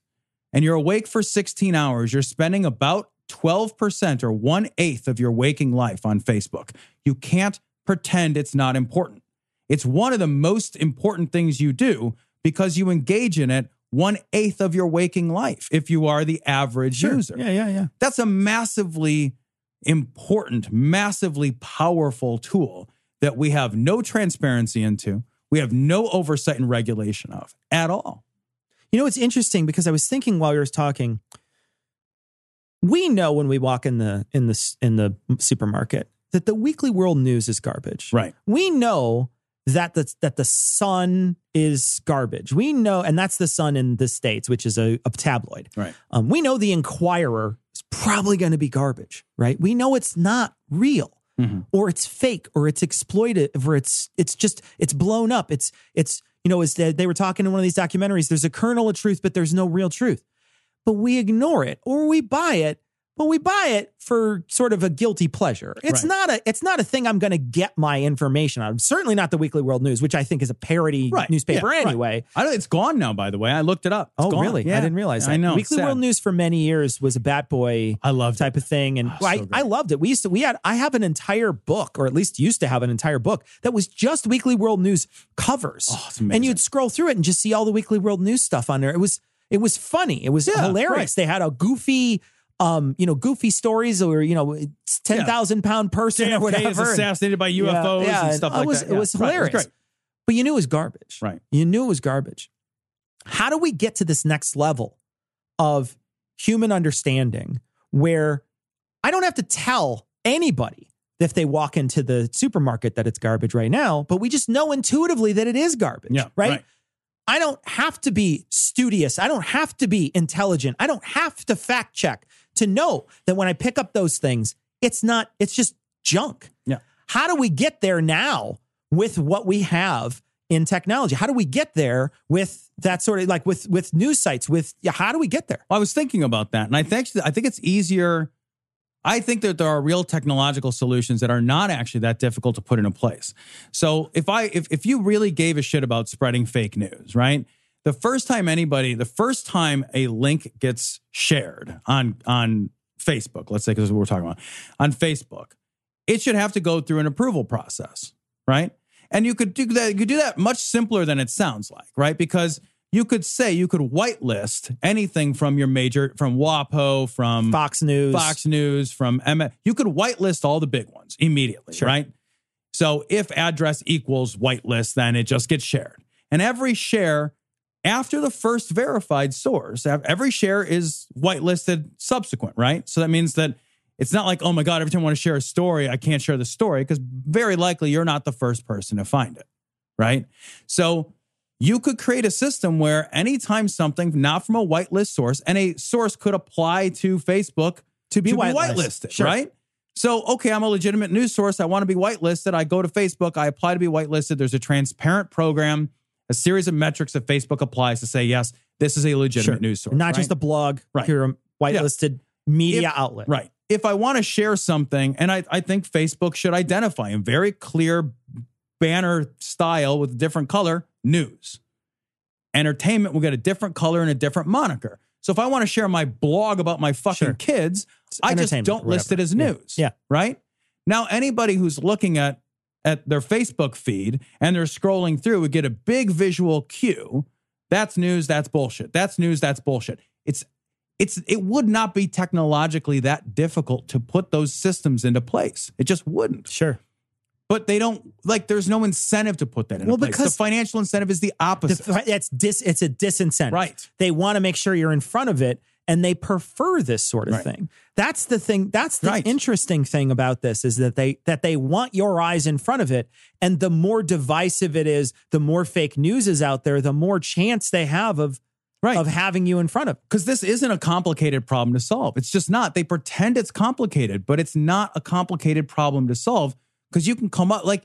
and you're awake for 16 hours, you're spending about 12% or one eighth of your waking life on Facebook. You can't pretend it's not important. It's one of the most important things you do because you engage in it one eighth of your waking life if you are the average user. Yeah, yeah, yeah. That's a massively important, massively powerful tool that we have no transparency into. We have no oversight and regulation of at all. You know, it's interesting because I was thinking while you were talking. We know when we walk in the in the in the supermarket that the weekly world news is garbage. Right. We know that the that the Sun is garbage. We know, and that's the Sun in the states, which is a, a tabloid. Right. Um, we know the Inquirer is probably going to be garbage. Right. We know it's not real. Mhm. Or it's fake, or it's exploitive, or it's it's just it's blown up. It's it's you know as they, they were talking in one of these documentaries. There's a kernel of truth, but there's no real truth. But we ignore it, or we buy it, but we buy it for sort of a guilty pleasure. It's Right. not a it's not a thing I'm going to get my information out of. Certainly not the Weekly World News, which I think is a parody Right. newspaper Yeah, right. anyway. I don't, it's gone now, by the way. I looked it up. It's oh, gone. really? Yeah. I didn't realize that. I know. Weekly Sad. World News for many years was a Bat Boy I love type of thing, and Oh, so I. I loved it. We used to we had I have an entire book, or at least used to have an entire book that was just Weekly World News covers, Oh, and you'd scroll through it and just see all the Weekly World News stuff on there. It was it was funny. It was Yeah, hilarious. right. They had a goofy. Um, you know, goofy stories or you know, ten thousand pound person or JFK whatever. is assassinited by UFOs yeah, and stuff it like was, that. It Yeah. was Right. hilarious. great. But you knew it was garbage. Right. You knew it was garbage. How do we get to this next level of human understanding where I don't have to tell anybody if they walk into the supermarket that it's garbage right now, but we just know intuitively that it is garbage. Yeah, right? right. I don't have to be studious. I don't have to be intelligent. I don't have to fact check to know that when I pick up those things, it's not, it's just junk. Yeah. How do we get there now with what we have in technology? How do we get there with that sort of like with with news sites? With yeah, how do we get there? Well, I was thinking about that, and I think I think it's easier. I think that there are real technological solutions that are not actually that difficult to put into place. So if I if if you really gave a shit about spreading fake news, right? The first time anybody, the first time a link gets shared on on Facebook, let's say because we're talking about on Facebook, it should have to go through an approval process, right? And you could do that. You could do that much simpler than it sounds like, right? Because you could say you could whitelist anything from your major, from WAPO, from Fox News, Fox News, from M. You could whitelist all the big ones immediately, Sure. right? So if address equals whitelist, then it just gets shared. And every share after the first verified source, every share is whitelisted subsequent, right? So that means that it's not like, oh my God, every time I want to share a story, I can't share the story because very likely you're not the first person to find it, right? So you could create a system where anytime something not from a whitelist source, and a source could apply to Facebook To be to whitelisted. be whitelisted, Sure. right? So, okay, I'm a legitimate news source. I want to be whitelisted. I go to Facebook. I apply to be whitelisted. There's a transparent program, a series of metrics that Facebook applies to say, yes, this is a legitimate Sure. news source. not right? just a blog. Right. You're a whitelisted media If- outlet. Right. If I want to share something, and I, I think Facebook should identify in very clear banner style with a different color, news. Entertainment will get a different color and a different moniker. So if I want to share my blog about my fucking Sure. kids, I just don't or list it whatever. as Yeah. news. Yeah. Right? Now anybody who's looking at at their Facebook feed and they're scrolling through would get a big visual cue. That's news, that's bullshit. That's news, that's bullshit. It's it's it would not be technologically that difficult to put those systems into place. It just wouldn't. Sure. But they don't like there's no incentive to put that in Well, because- the financial incentive is the The, opposite. it's dis, it's a disincentive. Right. They want to make sure you're in front of it and they prefer this sort of Right. thing. That's the thing. That's the Right. interesting thing about this is that they that they want your eyes in front of it. And the more divisive it is, the more fake news is out there, the more chance they have of right. of having you in front of. because this isn't a complicated problem to solve. It's just not. They pretend it's complicated, but it's not a complicated problem to solve because you can come up like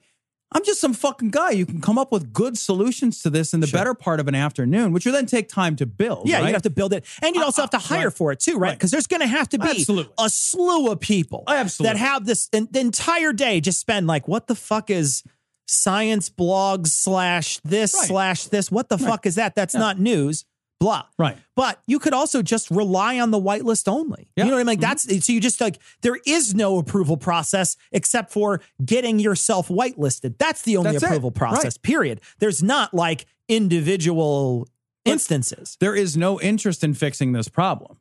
I'm just some fucking guy. You can come up with good solutions to this in the Sure. better part of an afternoon, which will then take time to build. Yeah, right? you have to build it, and you Uh, also have to uh, hire right. for it too, right? Right. Because there's going to have to be Absolutely. a slew of people Absolutely. that have this and the entire day just spend like, what the fuck is science blogs slash this Right. slash this? What the fuck is that? That's not news. Blah. Right. But you could also just rely on the whitelist only. Yeah. You know what I mean? Like mm-hmm. that's so you just like there is no approval process except for getting yourself whitelisted. That's the only That's it. approval process. Period. There's not like individual instances. There is no interest in fixing this problem.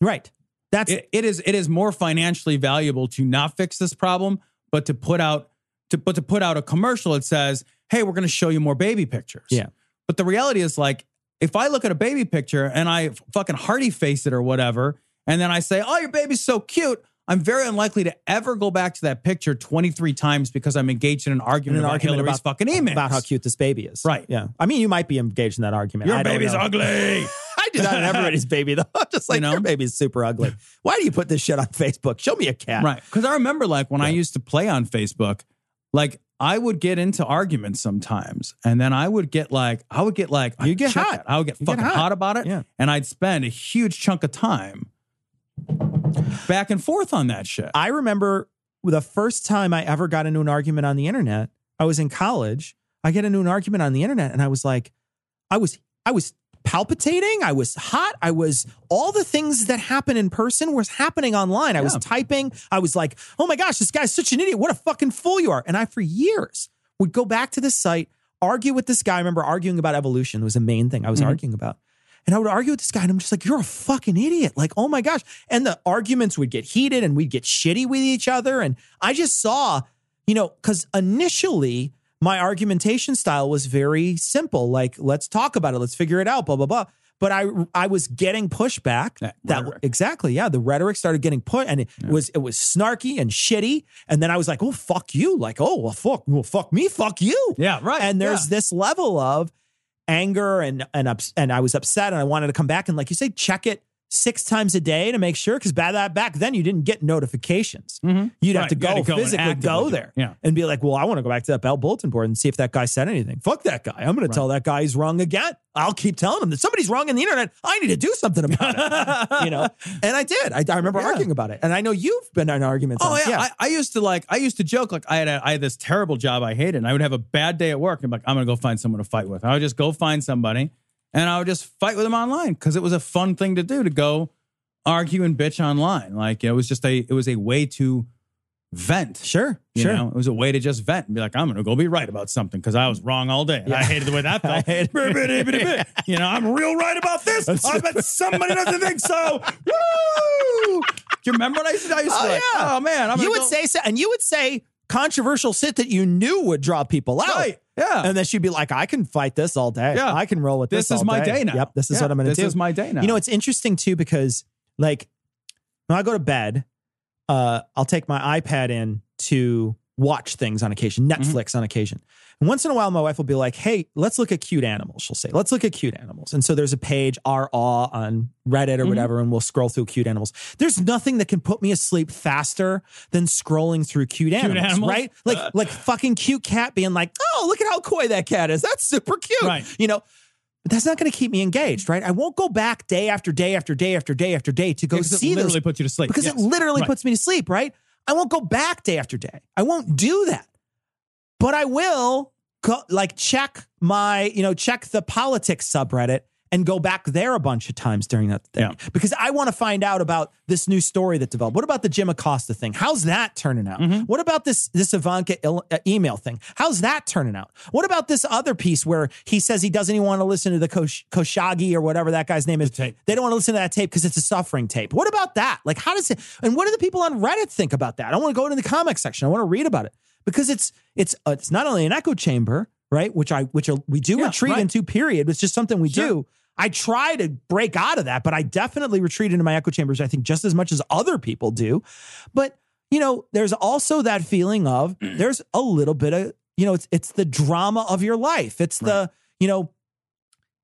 Right. That's It, it is it is more financially valuable to not fix this problem, but to put out to but to put out a commercial that says, "Hey, we're going to show you more baby pictures." Yeah. But the reality is, like, if I look at a baby picture and I fucking hearty face it or whatever, and then I say, "Oh, your baby's so cute," I'm very unlikely to ever go back to that picture 23 times because I'm engaged in an in argument an about argument Hillary's about fucking emails. about how cute this baby is. Right. Yeah. I mean, you might be engaged in that argument. your I baby's ugly. <laughs> I do that on everybody's baby though. <laughs> I'm just like You know? your baby's super ugly. Why do you put this shit on Facebook? Show me a cat. Right. Because I remember like when I used to play on Facebook, like I would get into arguments sometimes. And then I would get like, I would get like, You get hot. that. I would get You get fucking hot. hot. about it. Yeah. And I'd spend a huge chunk of time back and forth on that shit. I remember the first time I ever got into an argument on the internet. I was in college. I get into an argument on the internet, and I was like, I was, I was palpitating. I was hot. I was all the things that happen in person was happening online. I was typing. I was like, oh my gosh, this guy's such an idiot. What a fucking fool you are. And I, for years, would go back to this site, argue with this guy. I remember arguing about evolution was the main thing I was mm-hmm. arguing about. And I would argue with this guy, and I'm just like, you're a fucking idiot. Like, oh my gosh. And the arguments would get heated and we'd get shitty with each other. And I just saw, you know, because initially my argumentation style was very simple. Like, let's talk about it, let's figure it out, blah, blah, blah. but I I was getting pushback. That exactly, yeah. The rhetoric started getting put, and it was it was snarky and shitty. And then I was like, "Oh fuck you!" Like, "Oh well, fuck, well, fuck me, fuck you." Yeah, right. And there's Yeah. this level of anger and and ups, and I was upset, and I wanted to come back and like you say, check it six times a day to make sure because that back then you didn't get notifications. You'd have Mm-hmm. To go gotta go physically go there Yeah. and be like, well, I want to go back to that Bell bulletin board and see if that guy said anything. Fuck that guy. I'm going to tell that guy he's wrong again. I'll keep telling him that somebody's wrong on the internet. I need to do something about it. <laughs> you know, and I did. I, I remember Yeah. arguing about it, and I know you've been in arguments. Oh on, yeah, I, I used to like. I used to joke like I had a, I had this terrible job I hated, and I would have a bad day at work, and like I'm gonna go find someone to fight with. I would just go find somebody, and I would just fight with them online because it was a fun thing to do to go argue and bitch online. Like it was just a it was a way to vent. sure, You sure. know, it was a way to just vent and be like, I'm going to go be right about something because I was wrong all day. And I hated the way that <laughs> felt. <laughs> you know, I'm real right about this. I bet <laughs> somebody doesn't think so. Woo! Do you remember what I used to, I used to Oh, like, yeah. oh man, I'm you would go- say so, and you would say controversial shit that you knew would draw people out. Right. Yeah. And then she'd be like, I can fight this all day. Yeah. I can roll with this. This is all my day now. Yep. This is Yeah, what I'm going to do. this is my day now. You know, it's interesting too because like when I go to bed, uh, I'll take my iPad in to watch things on occasion, Mm-hmm. Netflix on occasion. And once in a while, my wife will be like, "Hey, let's look at cute animals." She'll say, "Let's look at cute animals." And so there's a page r aww on Reddit or Mm-hmm. whatever, and we'll scroll through cute animals. There's nothing that can put me asleep faster than scrolling through cute, animals, animals? right? Like like fucking cute cat being like, "Oh, look at how coy that cat is. That's super cute." Right. You know. But that's not going to keep me engaged, right? I won't go back day after day after day after day after day to go Because it see those literally puts you to sleep. because it literally Right. puts me to sleep, right? I won't go back day after day. I won't do that. But I will go, like check my, you know, check the politics subreddit and go back there a bunch of times during that thing. Yeah. Because I want to find out about this new story that developed. What about the Jim Acosta thing? How's that turning out? Mm-hmm. What about this this Ivanka uh, email thing? How's that turning out? What about this other piece where he says he doesn't even want to listen to the Kosh- Khashoggi or whatever that guy's name is? tape. They don't want to listen to that tape because it's a suffering tape. What about that? Like, how does it? And what do the people on Reddit think about that? I want to go into the comment section. I want to read about it because it's it's uh, it's not only an echo chamber, right? Which I which we do Yeah, retreat right. into. Period. It's just something we Sure. do. I try to break out of that, but I definitely retreat into my echo chambers. I think just as much as other people do. But you know, there's also that feeling of <clears throat> there's a little bit of you know, it's it's the drama of your life. It's the you know.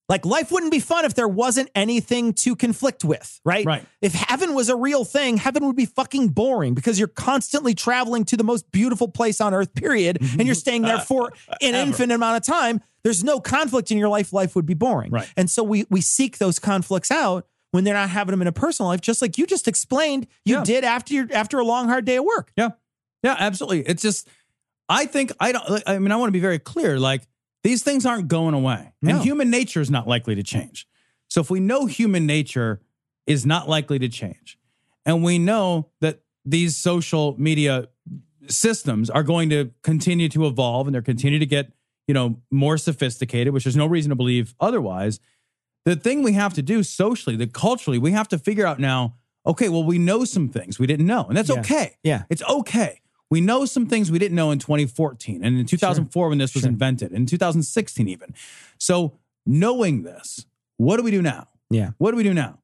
Like life wouldn't be fun if there wasn't anything to conflict with, right? Right. If heaven was a real thing, heaven would be fucking boring because you're constantly traveling to the most beautiful place on earth, period, mhm. and you're staying there for <laughs> an infinite amount of time. There's no conflict in your life, life would be boring. Right. And so we we seek those conflicts out when they're not having them in a personal life, just like you just explained you Yeah. did after your after a long, hard day of work. Yeah. Yeah, absolutely. It's just, I think, I don't, I mean, I want to be very clear. Like, these things aren't going away, No. and human nature is not likely to change. So, if we know human nature is not likely to change, and we know that these social media systems are going to continue to evolve and they're continue to get, you know, more sophisticated, which there's no reason to believe otherwise. The thing we have to do socially, the culturally, we have to figure out now, okay, well, we know some things we didn't know, and that's Yeah. okay. Yeah. It's okay. We know some things we didn't know in 2014 and in 2004 when this was invented, in 2016 even. So, knowing this, what do we do now? Yeah. What do we do now?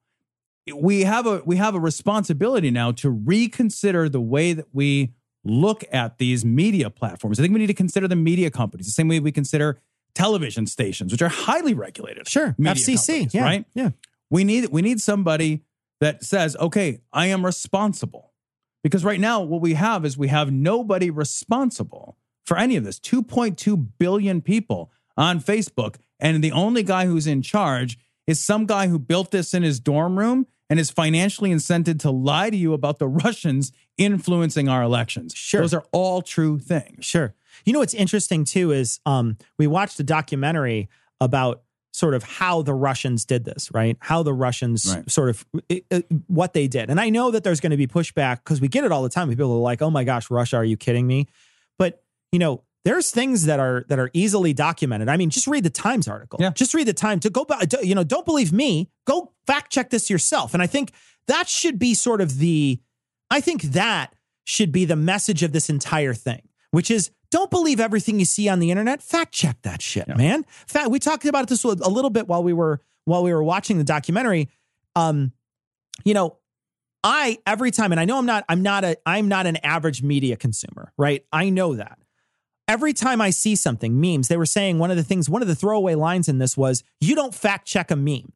We have a we have a responsibility now to reconsider the way that we look at these media platforms. I think we need to consider the media companies the same way we consider television stations, which are highly regulated. Sure. FCC. Yeah. right? Yeah. we need we need somebody that says okay i am responsible because right now what we have is we have nobody responsible for any of this 2.2 billion people on facebook and the only guy who's in charge is some guy who built this in his dorm room and is financially incented to lie to you about the <laughs> russians influencing our elections Sure. those are all true things Sure. You know what's interesting too is um, we watched a documentary about sort of how the Russians did this, right? How the Russians Right. sort of it, it- what they did. And I know that there's going to be pushback because we get it all the time. People are like, "Oh my gosh, Russia, are you kidding me?" But you know, there's things that are that are easily documented. I mean, just read the Times article. Yeah. Just read the Times. To go back, you know, don't believe me. Go fact check this yourself. And I think that should be sort of the I think that should be the message of this entire thing, which is don't believe everything you see on the internet. Fact check that shit, man. Fact, we talked about this a little bit while we were while we were watching the documentary, um, you know, I every time, and I know I'm not, I'm not a, I'm not an average media consumer, right? I know that. Every time I see something, memes, they were saying one of the things, one of the throwaway lines in this was, you don't fact check a meme.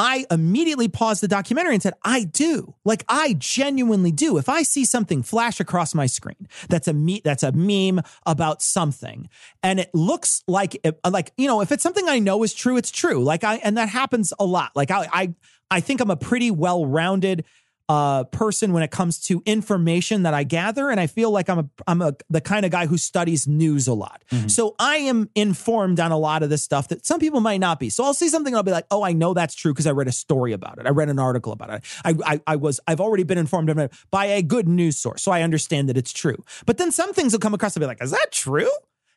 I immediately paused the documentary and said, I do. Like I genuinely do. If I see something flash across my screen that's a me- that's a meme about something and it looks like like you know, if it's something I know is true, it's true. Like I and that happens a lot. Like I I I think I'm a pretty well-rounded uh, person when it comes to information that I gather, and I feel like I'm a I'm a the kind of guy who studies news a lot. Mm-hmm. So I am informed on a lot of this stuff that some people might not be. So I'll see something and I'll be like, oh, I know that's true because I read a story about it. I read an article about it. I, I I was I've already been informed of it by a good news source, so I understand that it's true. But then some things will come across and be like, is that true?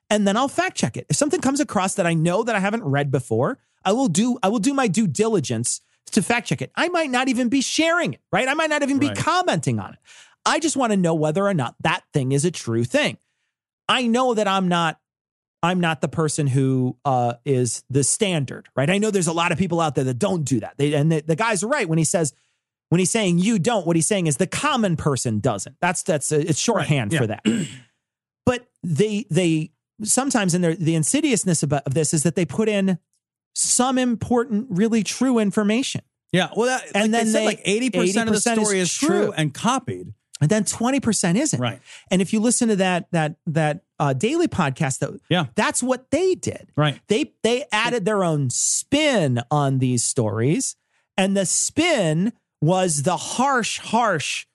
And then I'll fact check it. If something comes across that I know that I haven't read before, I will do I will do my due diligence to fact check it. I might not even be sharing it, right? I might not even be commenting on it. I just want to know whether or not that thing is a true thing. I know that I'm not I'm not the person who uh, is the standard, right? I know there's a lot of people out there that don't do that. They, and the, the guy's right when he says when he's saying you don't. What he's saying is the common person doesn't. That's that's a, it's shorthand right. yeah. for that. but they they sometimes in their the insidiousness of this is that they put in some important, really true information. Yeah. Well, that, and like then they, like 80%, 80% of the story is, is true. true and copied. And then 20% isn't. Right. And if you listen to that, that, that, uh, daily podcast that yeah that's what they did right they they added their own spin on these stories and the spin was the harsh harsh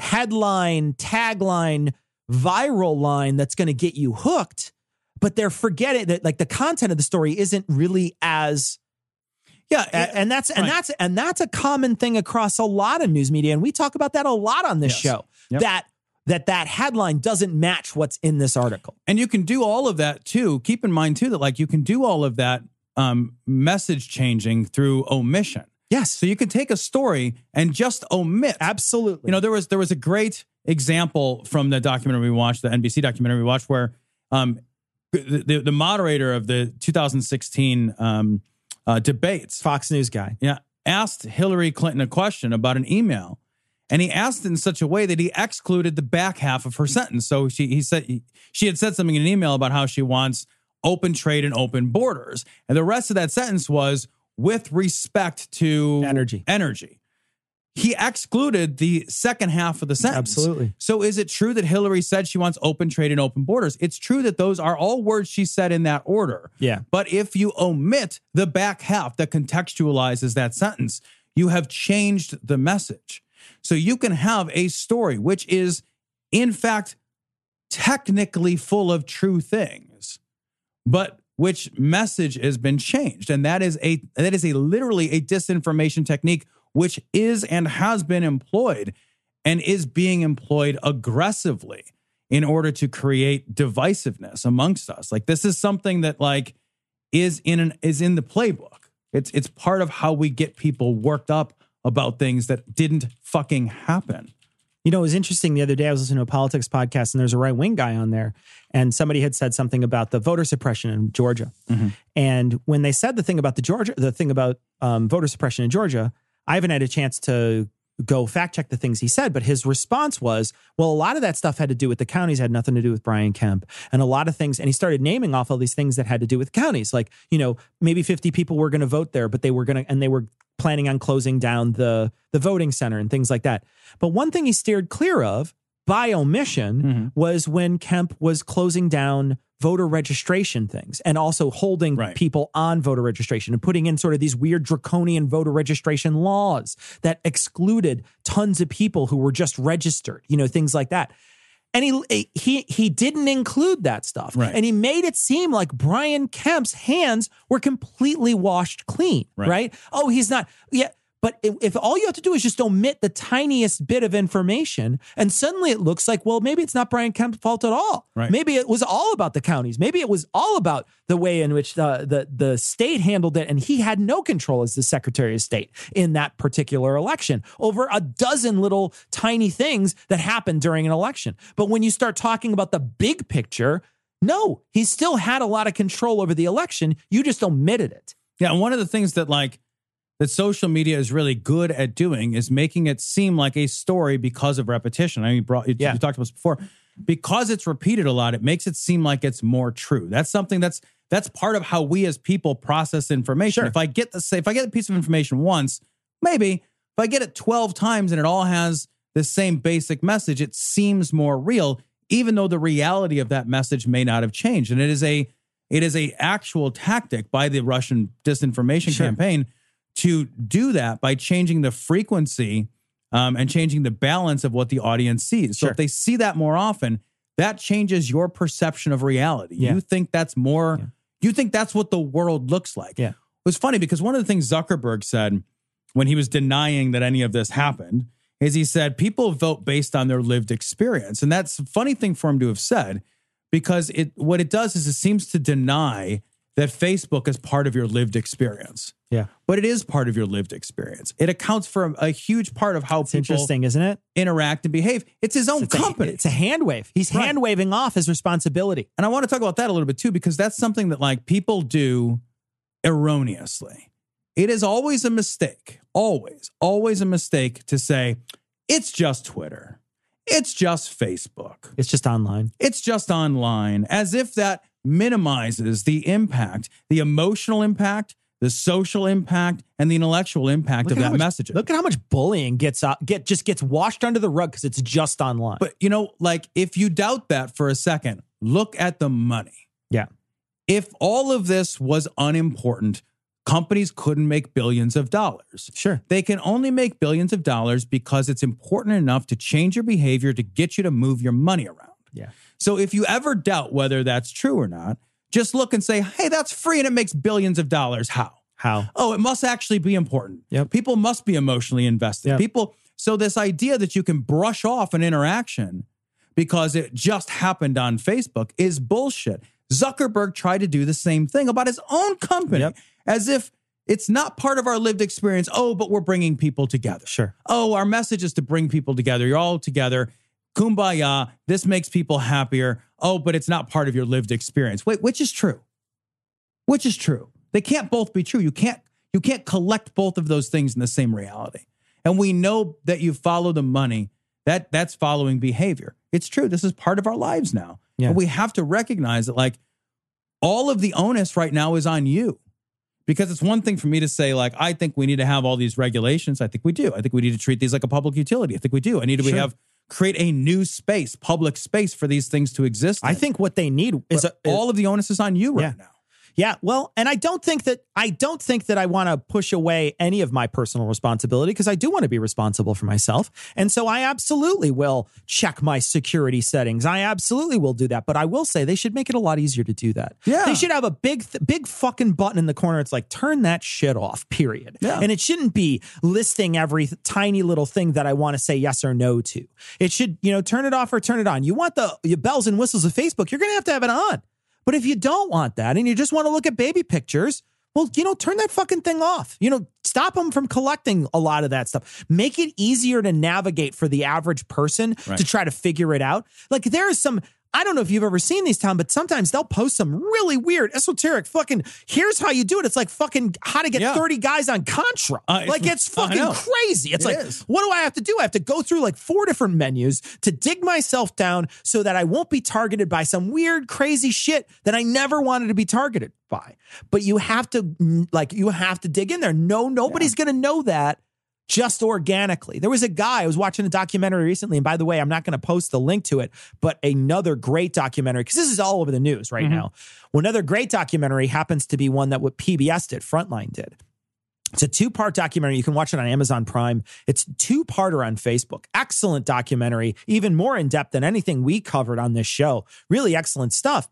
headline tagline viral line that's going to get you hooked but they're forgetting that like the content of the story isn't really as yeah, and that's and that's and that's a common thing across a lot of news media, and we talk about that a lot on this yes. show. Yep. That that that headline doesn't match what's in this article, and you can do all of that too. Keep in mind too that like you can do all of that um, message changing through omission. Yes, so you can take a story and just omit. Absolutely, you know there was there was a great example from the documentary we watched, the NBC documentary we watched, where um, the, the moderator of the 2016 um, uh, debates, Fox News guy, yeah, asked Hillary Clinton a question about an email, and he asked it in such a way that he excluded the back half of her sentence. So she he said he, she had said something in an email about how she wants open trade and open borders, and the rest of that sentence was with respect to energy, energy he excluded the second half of the sentence. Absolutely. So is it true that Hillary said she wants open trade and open borders? It's true that those are all words she said in that order. Yeah. But if you omit the back half that contextualizes that sentence, you have changed the message. So you can have a story which is in fact technically full of true things, but which message has been changed and that is a that is a literally a disinformation technique which is and has been employed and is being employed aggressively in order to create divisiveness amongst us. Like this is something that like is in an is in the playbook. It's it's part of how we get people worked up about things that didn't fucking happen. You know, it was interesting the other day. I was listening to a politics podcast, and there's a right wing guy on there, and somebody had said something about the voter suppression in Georgia. Mm-hmm. And when they said the thing about the Georgia, the thing about um, voter suppression in Georgia, I haven't had a chance to go fact check the things he said, but his response was, well, a lot of that stuff had to do with the counties, had nothing to do with Brian Kemp. And a lot of things, and he started naming off all these things that had to do with counties. Like, you know, maybe 50 people were going to vote there, but they were going to, and they were planning on closing down the, the voting center and things like that. But one thing he steered clear of by omission mm-hmm. was when Kemp was closing down voter registration things and also holding right. people on voter registration and putting in sort of these weird draconian voter registration laws that excluded tons of people who were just registered, you know, things like that. And he he he didn't include that stuff. Right. And he made it seem like Brian Kemp's hands were completely washed clean, right? right? Oh, he's not. Yeah, but if all you have to do is just omit the tiniest bit of information, and suddenly it looks like, well, maybe it's not Brian Kemp's fault at all. Right. Maybe it was all about the counties. Maybe it was all about the way in which the, the, the state handled it, and he had no control as the Secretary of State in that particular election over a dozen little tiny things that happened during an election. But when you start talking about the big picture, no, he still had a lot of control over the election. You just omitted it. Yeah, and one of the things that like that social media is really good at doing is making it seem like a story because of repetition. I mean, you, brought, you, Yeah. you talked about this before. Because it's repeated a lot, it makes it seem like it's more true. That's something that's that's part of how we as people process information. Sure. If I get the say, if I get a piece of information once, maybe if I get it 12 times and it all has the same basic message, it seems more real, even though the reality of that message may not have changed. And it is a it is a actual tactic by the Russian disinformation Sure. campaign to do that by changing the frequency um, and changing the balance of what the audience sees. So Sure. if they see that more often, that changes your perception of reality. Yeah. You think that's more. Yeah. You think that's what the world looks like. Yeah. It was funny because one of the things Zuckerberg said when he was denying that any of this happened is he said people vote based on their lived experience. And that's a funny thing for him to have said because it what it does is it seems to deny that Facebook is part of your lived experience. Yeah. But it is part of your lived experience. It accounts for a, a huge part of how It's people interesting, isn't it? interact and behave. It's his own It's a, company. it's a hand wave. He's Right. hand waving off his responsibility. And I want to talk about that a little bit too, because that's something that like people do erroneously. It is always a mistake, always, always a mistake to say, it's just Twitter, it's just Facebook, It's just online. it's just online, as if that minimizes the impact, the emotional impact, the social impact, and the intellectual impact of that much, messaging. Look at how much bullying gets out, get just gets washed under the rug because it's just online. But you know, like if you doubt that for a second, look at the money. yeah, If all of this was unimportant, companies couldn't make billions of dollars. sure. They can only make billions of dollars because it's important enough to change your behavior to get you to move your money around. Yeah. So if you ever doubt whether that's true or not, just look and say, hey, that's free and it makes billions of dollars. How? How? oh, it must actually be important. Yep. People must be emotionally invested. Yep. People, so this idea that you can brush off an interaction because it just happened on Facebook is bullshit. Zuckerberg tried to do the same thing about his own company Yep. as if it's not part of our lived experience. Oh, but we're bringing people together. Sure. Oh, our message is to bring people together. You're all together. Kumbaya. This makes people happier. Oh, but it's not part of your lived experience. Wait, which is true? Which is true? They can't both be true. You can't you can't collect both of those things in the same reality. And we know that you follow the money. That that's following behavior. It's true. This is part of our lives now. Yeah. And we have to recognize that like all of the onus right now is on you. Because it's one thing for me to say, like, I think we need to have all these regulations. I think we do. I think we need to treat these like a public utility. I think we do. I need to we have create a new space, public space for these things to exist. I in. think what they need is a, all of the onus is on you right Yeah. now. Yeah, well, and I don't think that I don't think that I want to push away any of my personal responsibility because I do want to be responsible for myself. And so I absolutely will check my security settings. I absolutely will do that, but I will say they should make it a lot easier to do that. Yeah. They should have a big th- big fucking button in the corner. It's like turn that shit off, period. Yeah. And it shouldn't be listing every th- tiny little thing that I want to say yes or no to. It should, you know, turn it off or turn it on. You want the your bells and whistles of Facebook, you're going to have to have it on. But if you don't want that and you just want to look at baby pictures, well, you know, turn that fucking thing off. You know, stop them from collecting a lot of that stuff. Make it easier to navigate for the average person Right. to try to figure it out. Like there is some I don't know if you've ever seen these, Tom, but sometimes they'll post some really weird, esoteric fucking. Here's how you do it. It's like fucking how to get Yeah. 30 guys on Contra. Uh, like it's fucking crazy. It's It like, is. what do I have to do? I have to go through like four different menus to dig myself down so that I won't be targeted by some weird, crazy shit that I never wanted to be targeted by. But you have to, like, you have to dig in there. No, nobody's going to know that just organically. There was a guy, I was watching a documentary recently, and by the way, I'm not going to post the link to it, but another great documentary, because this is all over the news right mm-hmm. now. Well, another great documentary happens to be one that what PBS did, Frontline did. It's a two part documentary. You can watch it on Amazon Prime. It's two parter on Facebook. Excellent documentary, even more in depth than anything we covered on this show. Really excellent stuff.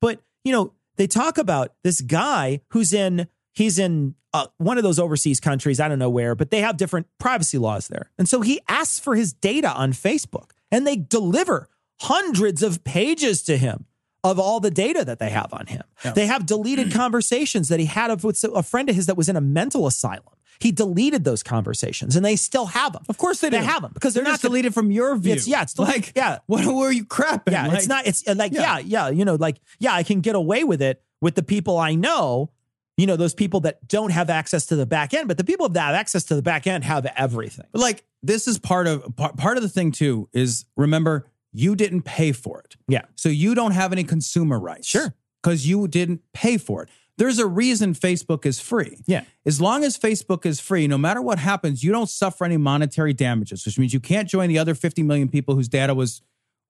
But, you know, they talk about this guy who's in, he's in uh, one of those overseas countries, I don't know where, but they have different privacy laws there. And so he asks for his data on Facebook and they deliver hundreds of pages to him of all the data that they have on him. They have deleted <clears throat> conversations that he had of with a friend of his that was in a mental asylum. He deleted those conversations and they still have them. Of course they They do. have them because They're, they're, not gonna- deleted from your view. It's- yeah, it's deleted- like yeah. What were you crapping? Yeah, Like, it's not. It's uh, like Yeah. yeah. yeah, You know, like yeah, I can get away with it with the people I know. You know, those people that don't have access to the back end, but the people that have access to the back end have everything. But like this is part of part, of the thing too is remember you didn't pay for it. Yeah. So you don't have any consumer rights. Sure. Cuz you didn't pay for it. There's a reason Facebook is free. Yeah. As long as Facebook is free, no matter what happens, you don't suffer any monetary damages, which means you can't join the other 50 million people whose data was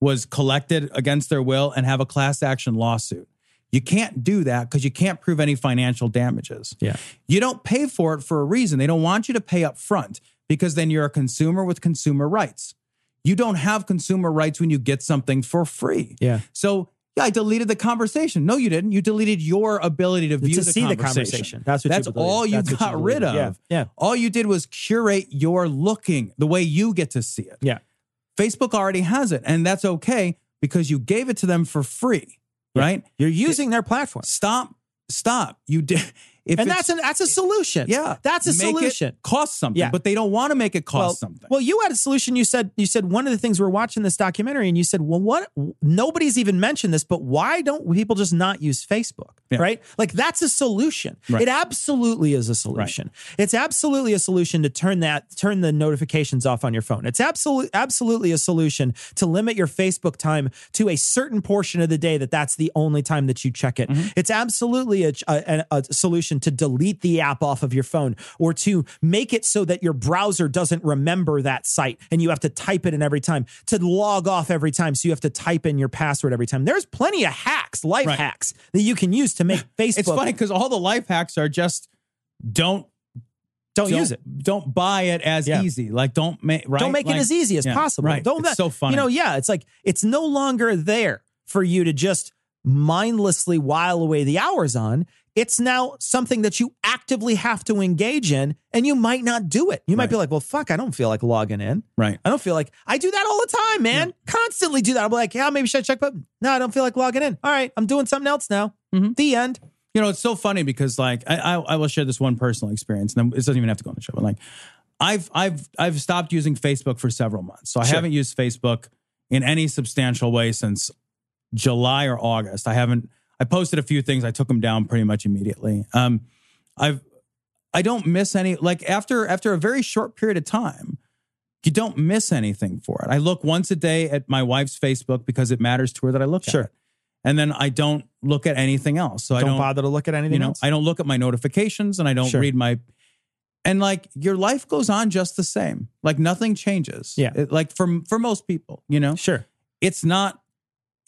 was collected against their will and have a class action lawsuit. You can't do that because you can't prove any financial damages. Yeah. You don't pay for it for a reason. They don't want you to pay up front because then you're a consumer with consumer rights. You don't have consumer rights when you get something for free. Yeah. So yeah, I deleted the conversation. No, you didn't. You deleted your ability to view to the see the conversation. conversation. That's what That's deleted. all you That's got rid of. Yeah. Yeah. All you did was curate your looking the way you get to see it. Yeah. Facebook already has it, and that's okay because you gave it to them for free. Right? You're using their platform. Stop, stop. You did, if And that's a that's a solution. yeah, That's a solution. cost something, Yeah. but they don't want to make it cost well, something. Well, you had a solution. You said you said one of the things we're watching this documentary, and you said, "Well, what? Nobody's even mentioned this, but why don't people just not use Facebook? Yeah. Right? Like that's a solution. Right. It absolutely is a solution. It's absolutely a solution to turn that turn the notifications off on your phone. It's absolutely absolutely a solution to limit your Facebook time to a certain portion of the day that that's the only time that you check it. Mm-hmm. It's absolutely a, a, a solution to delete the app off of your phone or to make it so that your browser doesn't remember that site and you have to type it in every time to log off every time so you have to type in your password every time there's plenty of hacks life Right. hacks that you can use to make <laughs> facebook it's funny because all the life hacks are just don't don't, use it Don't buy it as Yeah. easy. Like don't make right. don't make Like- it as easy as yeah, possible Right. don't It's so funny. you know yeah it's like it's no longer there for you to just mindlessly while away the hours on it's now something that you actively have to engage in and you might not do it you might Right. be like well fuck i don't feel like logging in right. I don't feel like I do that all the time, man. Constantly do that. I'm like, yeah, maybe should I check but No, I don't feel like logging in. All right, I'm doing something else now. Mhm. The end. You know, it's so funny because like I, I I will share this one personal experience, and it doesn't even have to go on the show. But like, I've I've I've stopped using Facebook for several months, so I Sure. haven't used Facebook in any substantial way since July or August. I haven't. I posted a few things. I took them down pretty much immediately. Um, I've I don't miss any. Like after after a very short period of time, you don't miss anything for it. I look once a day at my wife's Facebook because it matters to her that I look Sure. at it, and then I don't look at anything else. So I don't, don't bother to look at anything you know else. i don't look at my notifications and i don't Sure. read my and like your life goes on just the same like nothing changes Yeah. It- like for for most people you know sure. it's not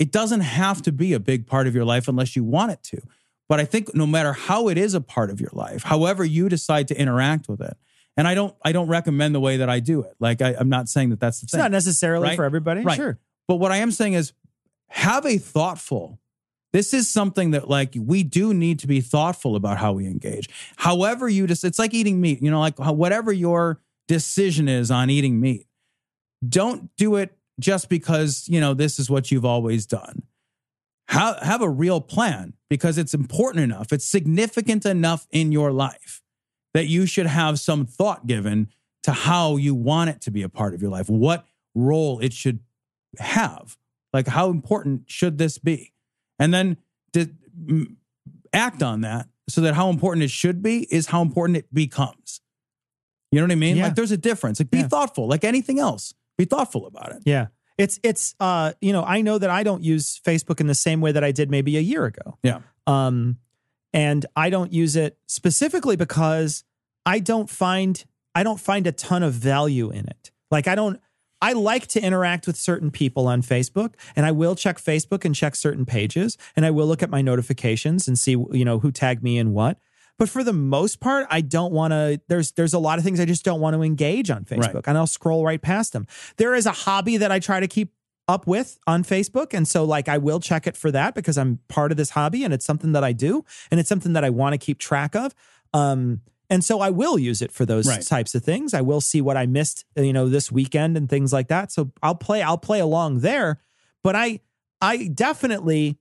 it doesn't have to be a big part of your life unless you want it to but i think no matter how it is a part of your life however you decide to interact with it and i don't i don't recommend the way that i do it like I, i'm not saying that that's the It's thing not necessarily Right. for everybody. Right. Sure. but what I am saying is have a thoughtful. This is something that like we do need to be thoughtful about how we engage. However you just it's like eating meat, you know, like whatever your decision is on eating meat. Don't do it just because, you know, this is what you've always done. Have have a real plan because it's important enough. It's significant enough in your life that you should have some thought given to how you want it to be a part of your life. What role it should have. Like, how important should this be? And then to act on that so that how important it should be is how important it becomes. You know what I mean? Yeah. Like, there's a difference. Like, be Yeah. thoughtful, like anything else. Be thoughtful about it. Yeah. It's it's uh you know I know that I don't use Facebook in the same way that I did maybe a year ago. Yeah. Um, and I don't use it specifically because I don't find I don't find a ton of value in it. Like I don't I like to interact with certain people on Facebook and I will check Facebook and check certain pages and I will look at my notifications and see you know who tagged me and what. But for the most part, I don't want to. There's there's a lot of things I just don't want to engage on Facebook, Right. and I'll scroll right past them. There is a hobby that I try to keep up with on Facebook. And so like I will check it for that because I'm part of this hobby and it's something that I do and it's something that I want to keep track of. Um and so I will use it for those Right. types of things. I will see what I missed, you know, this weekend and things like that. So I'll play I'll play along there, but I I definitely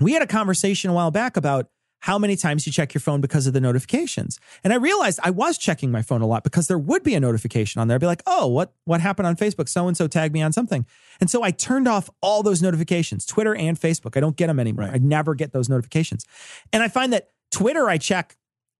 we had a conversation a while back about how many times you check your phone because of the notifications. And I realized I was checking my phone a lot because there would be a notification on there. I'd be like, oh, what what happened on Facebook? So and so tagged me on something. And so I turned off all those notifications, Twitter and Facebook. I don't get them anymore. Right. I never get those notifications. And I find that Twitter I check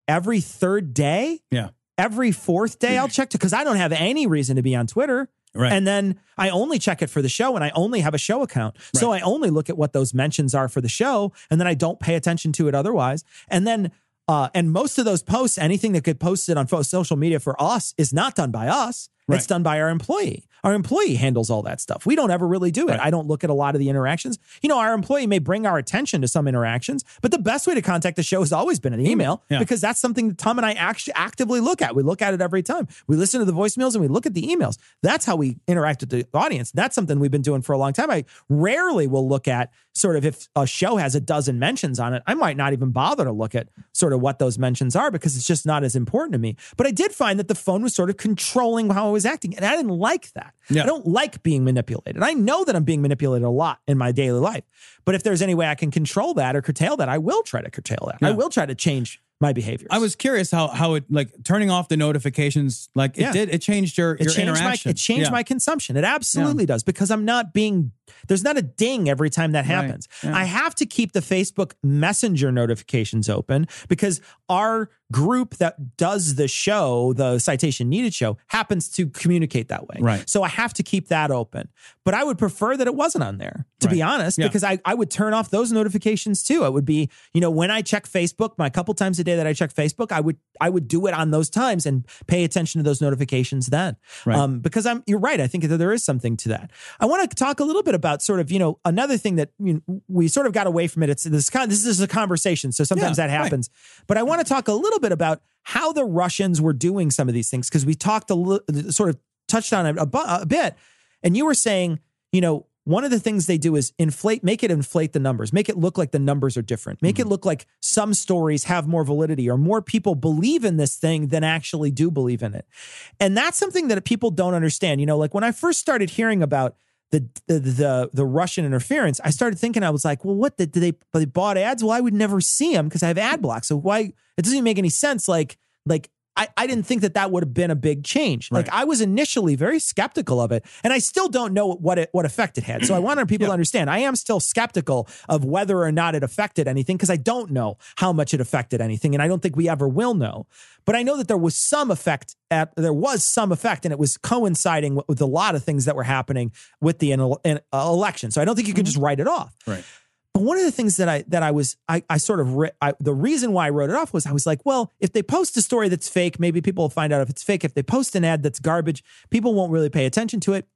every third day, Yeah. every fourth day, I'll check to because I don't have any reason to be on Twitter. Right. And then I only check it for the show and I only have a show account. So I only look at what those mentions are for the show and then I don't pay attention to it otherwise. And then, uh, and most of those posts, anything that get posted on social media for us is not done by us. Right. It's done by our employee. Our employee handles all that stuff. We don't ever really do it. Right. I don't look at a lot of the interactions. You know, our employee may bring our attention to some interactions, but the best way to contact the show has always been an mm-hmm. email Yeah. because that's something that Tom and I actually actively look at. We look at it every time. We listen to the voicemails and we look at the emails. That's how we interact with the audience. That's something we've been doing for a long time. I rarely will look at sort of if a show has a dozen mentions on it, I might not even bother to look at sort of what those mentions are because it's just not as important to me. But I did find that the phone was sort of controlling how I was acting. And I didn't like that. Yeah. I don't like being manipulated. I know that I'm being manipulated a lot in my daily life. But if there's any way I can control that or curtail that, I will try to curtail that. I will try to change my behavior. I was curious how how it like turning off the notifications like it Yeah. did it changed your it your changed my interaction. it changed Yeah. my consumption. It absolutely does because I'm not being there's not a ding every time that happens. Yeah. I have to keep the Facebook Messenger notifications open because our group that does the show, the citation needed show, happens to communicate that way. Right. So I have to keep that open. But I would prefer that it wasn't on there, to be honest, Yeah. because I, I would turn off those notifications too. It would be, you know, when I check Facebook, my couple times a day that I check Facebook, I would I would do it on those times and pay attention to those notifications then. Right. Um, because I'm you're right. I think that there is something to that. I want to talk a little bit about sort of, you know, another thing that you know, we sort of got away from it. It's this kind this is a conversation. So sometimes Yeah, that right. happens. But I want to talk a little bit about how the Russians were doing some of these things because we talked a little sort of touched on it a, bu- a bit. And you were saying, you know, one of the things they do is inflate, make it inflate the numbers, make it look like the numbers are different, make Mm-hmm. it look like some stories have more validity or more people believe in this thing than actually do believe in it. And that's something that people don't understand. You know, like when I first started hearing about the the the, the Russian interference, I started thinking I was like, well, what did, did they they bought ads? Well, I would never see them because I have ad block. So why it doesn't even make any sense. Like like I, I didn't think that that would have been a big change. Like I was initially very skeptical of it, and I still don't know what it what effect it had. So I wanted people to understand I am still skeptical of whether or not it affected anything because I don't know how much it affected anything, and I don't think we ever will know. But I know that there was some effect at there was some effect, and it was coinciding with, with a lot of things that were happening with the in, in, uh, election. So I don't think you could just write it off. Right. But one of the things that I that I was I I sort of ri- I, the reason why I wrote it off was I was like, well, if they post a story that's fake, maybe people will find out if it's fake. If they post an ad that's garbage, people won't really pay attention to it.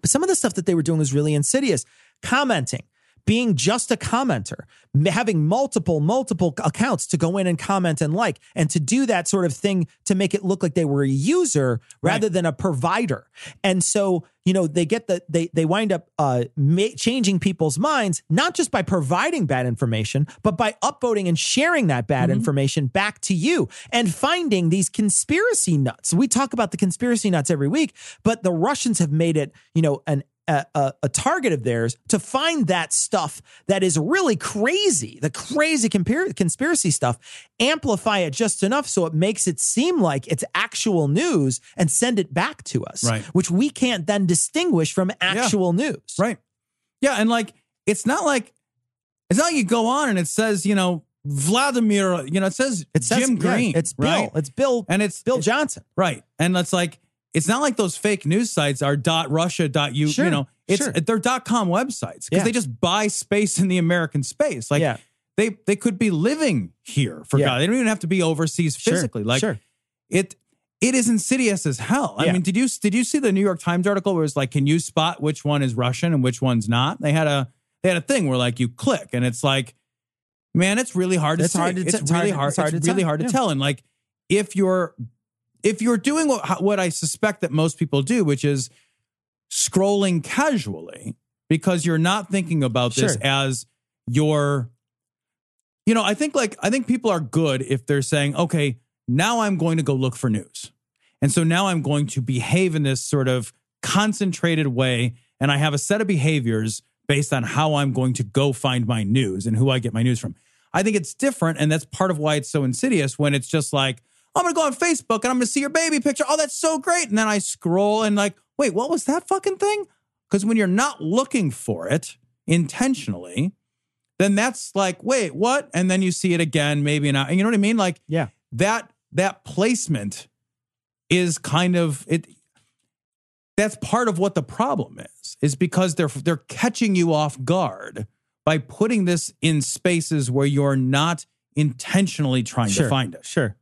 But some of the stuff that they were doing was really insidious. Commenting, being just a commenter, having multiple, multiple accounts to go in and comment and like, and to do that sort of thing to make it look like they were a user rather than a provider. And so, you know, they get the, they, they wind up uh, ma- changing people's minds, not just by providing bad information, but by upvoting and sharing that bad information back to you and finding these conspiracy nuts. We talk about the conspiracy nuts every week, but the Russians have made it, you know, an a, a, a target of theirs to find that stuff that is really crazy, the crazy compar- conspiracy stuff, amplify it just enough so it makes it seem like it's actual news and send it back to us, Right. which we can't then distinguish from actual news. Right. Yeah, and like it's not like it's not like you go on and it says, you know, Vladimir, you know, it says It says Jim yeah, Green. it's Bill. right? It's Bill. and it's Bill Johnson. Right. And it's like it's not like those fake news sites are dot Russia dot you Sure, you know it's sure. they're dot com websites because Yeah. they just buy space in the American space like Yeah. they they could be living here for Yeah. God they don't even have to be overseas Sure, physically like sure. it it is insidious as hell I mean did you did you see the New York Times article where it's like can you spot which one is Russian and which one's not they had a they had a thing where like you click and it's like man it's really hard to It's hard to it's t- really hard- it's hard really hard to tell and like if you're if you're doing what, what I suspect that most people do, which is scrolling casually because you're not thinking about this Sure. as your, you know, I think like, I think people are good if they're saying, okay, now I'm going to go look for news. And so now I'm going to behave in this sort of concentrated way. And I have a set of behaviors based on how I'm going to go find my news and who I get my news from. I think it's different. And that's part of why it's so insidious when it's just like, I'm to go on Facebook and I'm to see your baby picture. Oh, that's so great. And then I scroll and like, wait, what was that fucking thing? Because when you're not looking for it intentionally, then that's like, wait, what? And then you see it again, maybe not. You know what I mean? Like, Yeah. that that placement is kind of it that's part of what the problem is is because they're they're catching you off guard by putting this in spaces where you're not intentionally trying sure, to find it. Sure.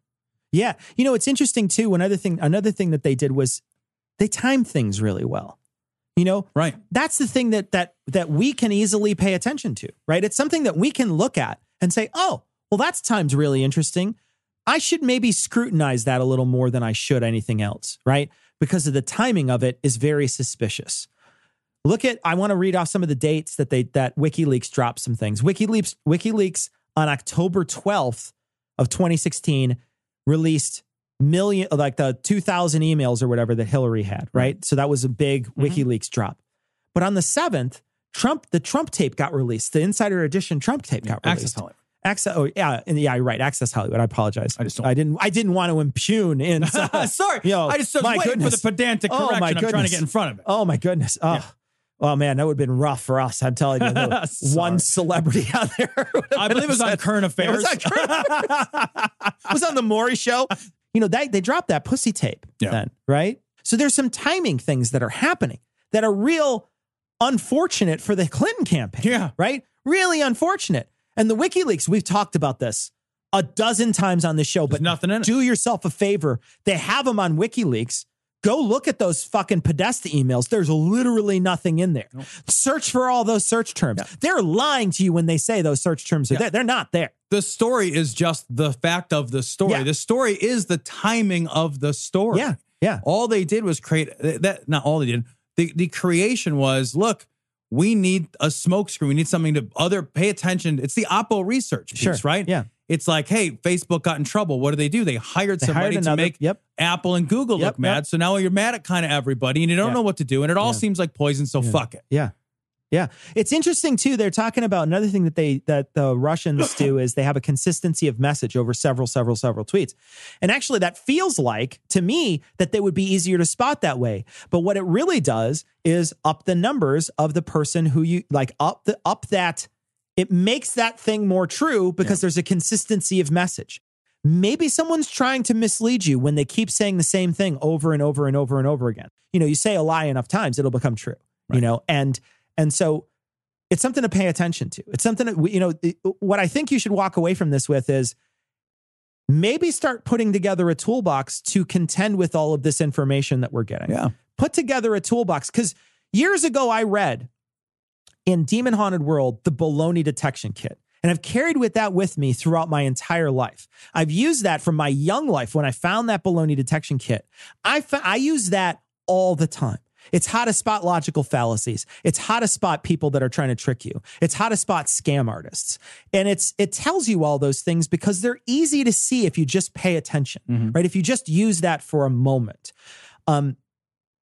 Yeah. You know, it's interesting too. Another thing, another thing that they did was they timed things really well. You know, Right. that's the thing that that that we can easily pay attention to, right? It's something that we can look at and say, "Oh, well that's timed really interesting. I should maybe scrutinize that a little more than I should anything else, right? Because of the timing of it is very suspicious. Look at I want to read off some of the dates that they that WikiLeaks dropped some things. WikiLeaks WikiLeaks on October 12th of 2016 released million like the 2000 emails or whatever that Hillary had, right? So that was a big mm-hmm. WikiLeaks drop. But on the 7th, Trump the Trump tape got released. The Insider Edition Trump tape got released. Access Hollywood. Access. Oh yeah, and yeah, you're right. Access Hollywood. I apologize. I just don't- I didn't. I didn't want to impugn <laughs> in. Uh, Sorry. Yo, I just was my waiting goodness. for the pedantic Oh, correction. my I'm trying to get in front of it. Oh my goodness. Oh. Oh man, that would have been rough for us. I'm telling you, <laughs> one celebrity <laughs> out there. I believe it was on. Current It was Affairs. on Current- <laughs> it was on the Maury show. You know, they, they dropped that pussy tape Yeah. then, right? So there's some timing things that are happening that are real unfortunate for the Clinton campaign. Yeah. Right? Really unfortunate. And the WikiLeaks, we've talked about this a dozen times on this show, but nothing in it. do yourself a favor. They have them on WikiLeaks. Go look at those fucking Podesta emails. There's literally nothing in there. Search for all those search terms. They're lying to you when they say those search terms are there. They're not there. the story is just the fact of the story. Yeah. The story is the timing of the story. Yeah. Yeah. All they did was create that. Not all they did. The the creation was look. We need a smokescreen. We need something to other pay attention. It's the Oppo research piece, Sure. right? Yeah. It's like, hey, Facebook got in trouble. What do they do? They hired They somebody hired to make yep. Apple and Google Yep, look mad. yep. So now you're mad at kind of everybody, and you don't Yeah. know what to do, and it all Yeah. seems like poison. So fuck it. Yeah. Yeah. It's interesting too. They're talking about another thing that they that the Russians <coughs> do is they have a consistency of message over several, several, several tweets. And actually that feels like to me that they would be easier to spot that way. But what it really does is up the numbers of the person who you like up the up that it makes that thing more true because there's a consistency of message. Maybe someone's trying to mislead you when they keep saying the same thing over and over and over and over again. You know, you say a lie enough times, it'll become true. You know, and and so it's something to pay attention to. It's something that we, you know, what I think you should walk away from this with is maybe start putting together a toolbox to contend with all of this information that we're getting Yeah. put together a toolbox. Because years ago, I read in Demon Haunted World the baloney detection kit. And I've carried with that with me throughout my entire life. I've used that from my young life when I found that baloney detection kit. I, fa- I use that all the time. It's how to spot logical fallacies. It's how to spot people that are trying to trick you. It's how to spot scam artists. And it's it tells you all those things because they're easy to see if you just pay attention, right? If you just use that for a moment. Um,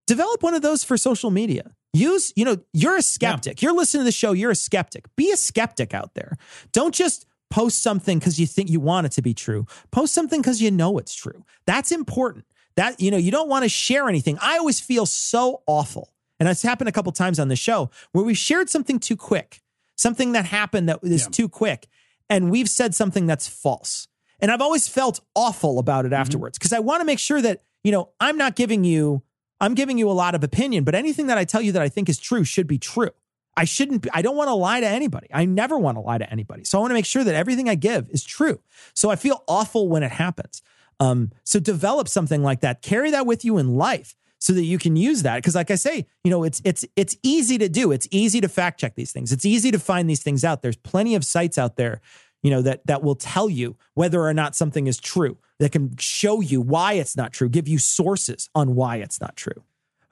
develop one of those for social media. Use, you know, you're a skeptic. You're listening to the show, you're a skeptic. Be a skeptic out there. Don't just post something because you think you want it to be true. Post something because you know it's true. That's important. That, you know, you don't want to share anything. I always feel so awful. And it's happened a couple times on the show where we shared something too quick, something that happened that is too quick, and we've said something that's false. And I've always felt awful about it mm-hmm. afterwards because I want to make sure that, you know, I'm not giving you, I'm giving you a lot of opinion, but anything that I tell you that I think is true should be true. I shouldn't, be- I don't want to lie to anybody. I never want to lie to anybody. So I want to make sure that everything I give is true. So I feel awful when it happens. Um, so develop something like that. Carry that with you in life so that you can use that. Because like I say, you know, it's it's it's easy to do. It's easy to fact check these things. It's easy to find these things out. There's plenty of sites out there, you know, that that will tell you whether or not something is true. That can show you why it's not true, give you sources on why it's not true.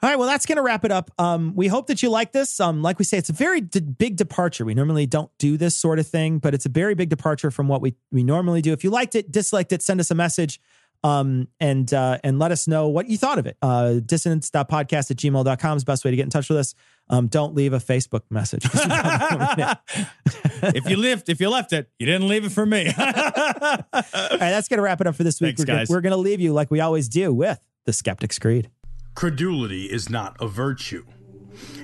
All right, well, that's going to wrap it up. Um, we hope that you like this. Um, like we say, it's a very d- big departure. We normally don't do this sort of thing, but it's a very big departure from what we we normally do. If you liked it, disliked it, send us a message um, and uh, and let us know what you thought of it. Uh, dissonance.podcast at gmail.com is the best way to get in touch with us. Um, don't leave a Facebook message. 'cause we probably won't read it. if you left, if you left it, you didn't leave it for me. <laughs> All right, that's going to wrap it up for this week. Thanks, we're gonna- guys. we're going to leave you like we always do with the Skeptic's Creed. Credulity is not a virtue.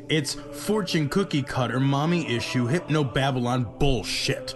It's fortune cookie cutter, mommy issue, hypno Babylon bullshit.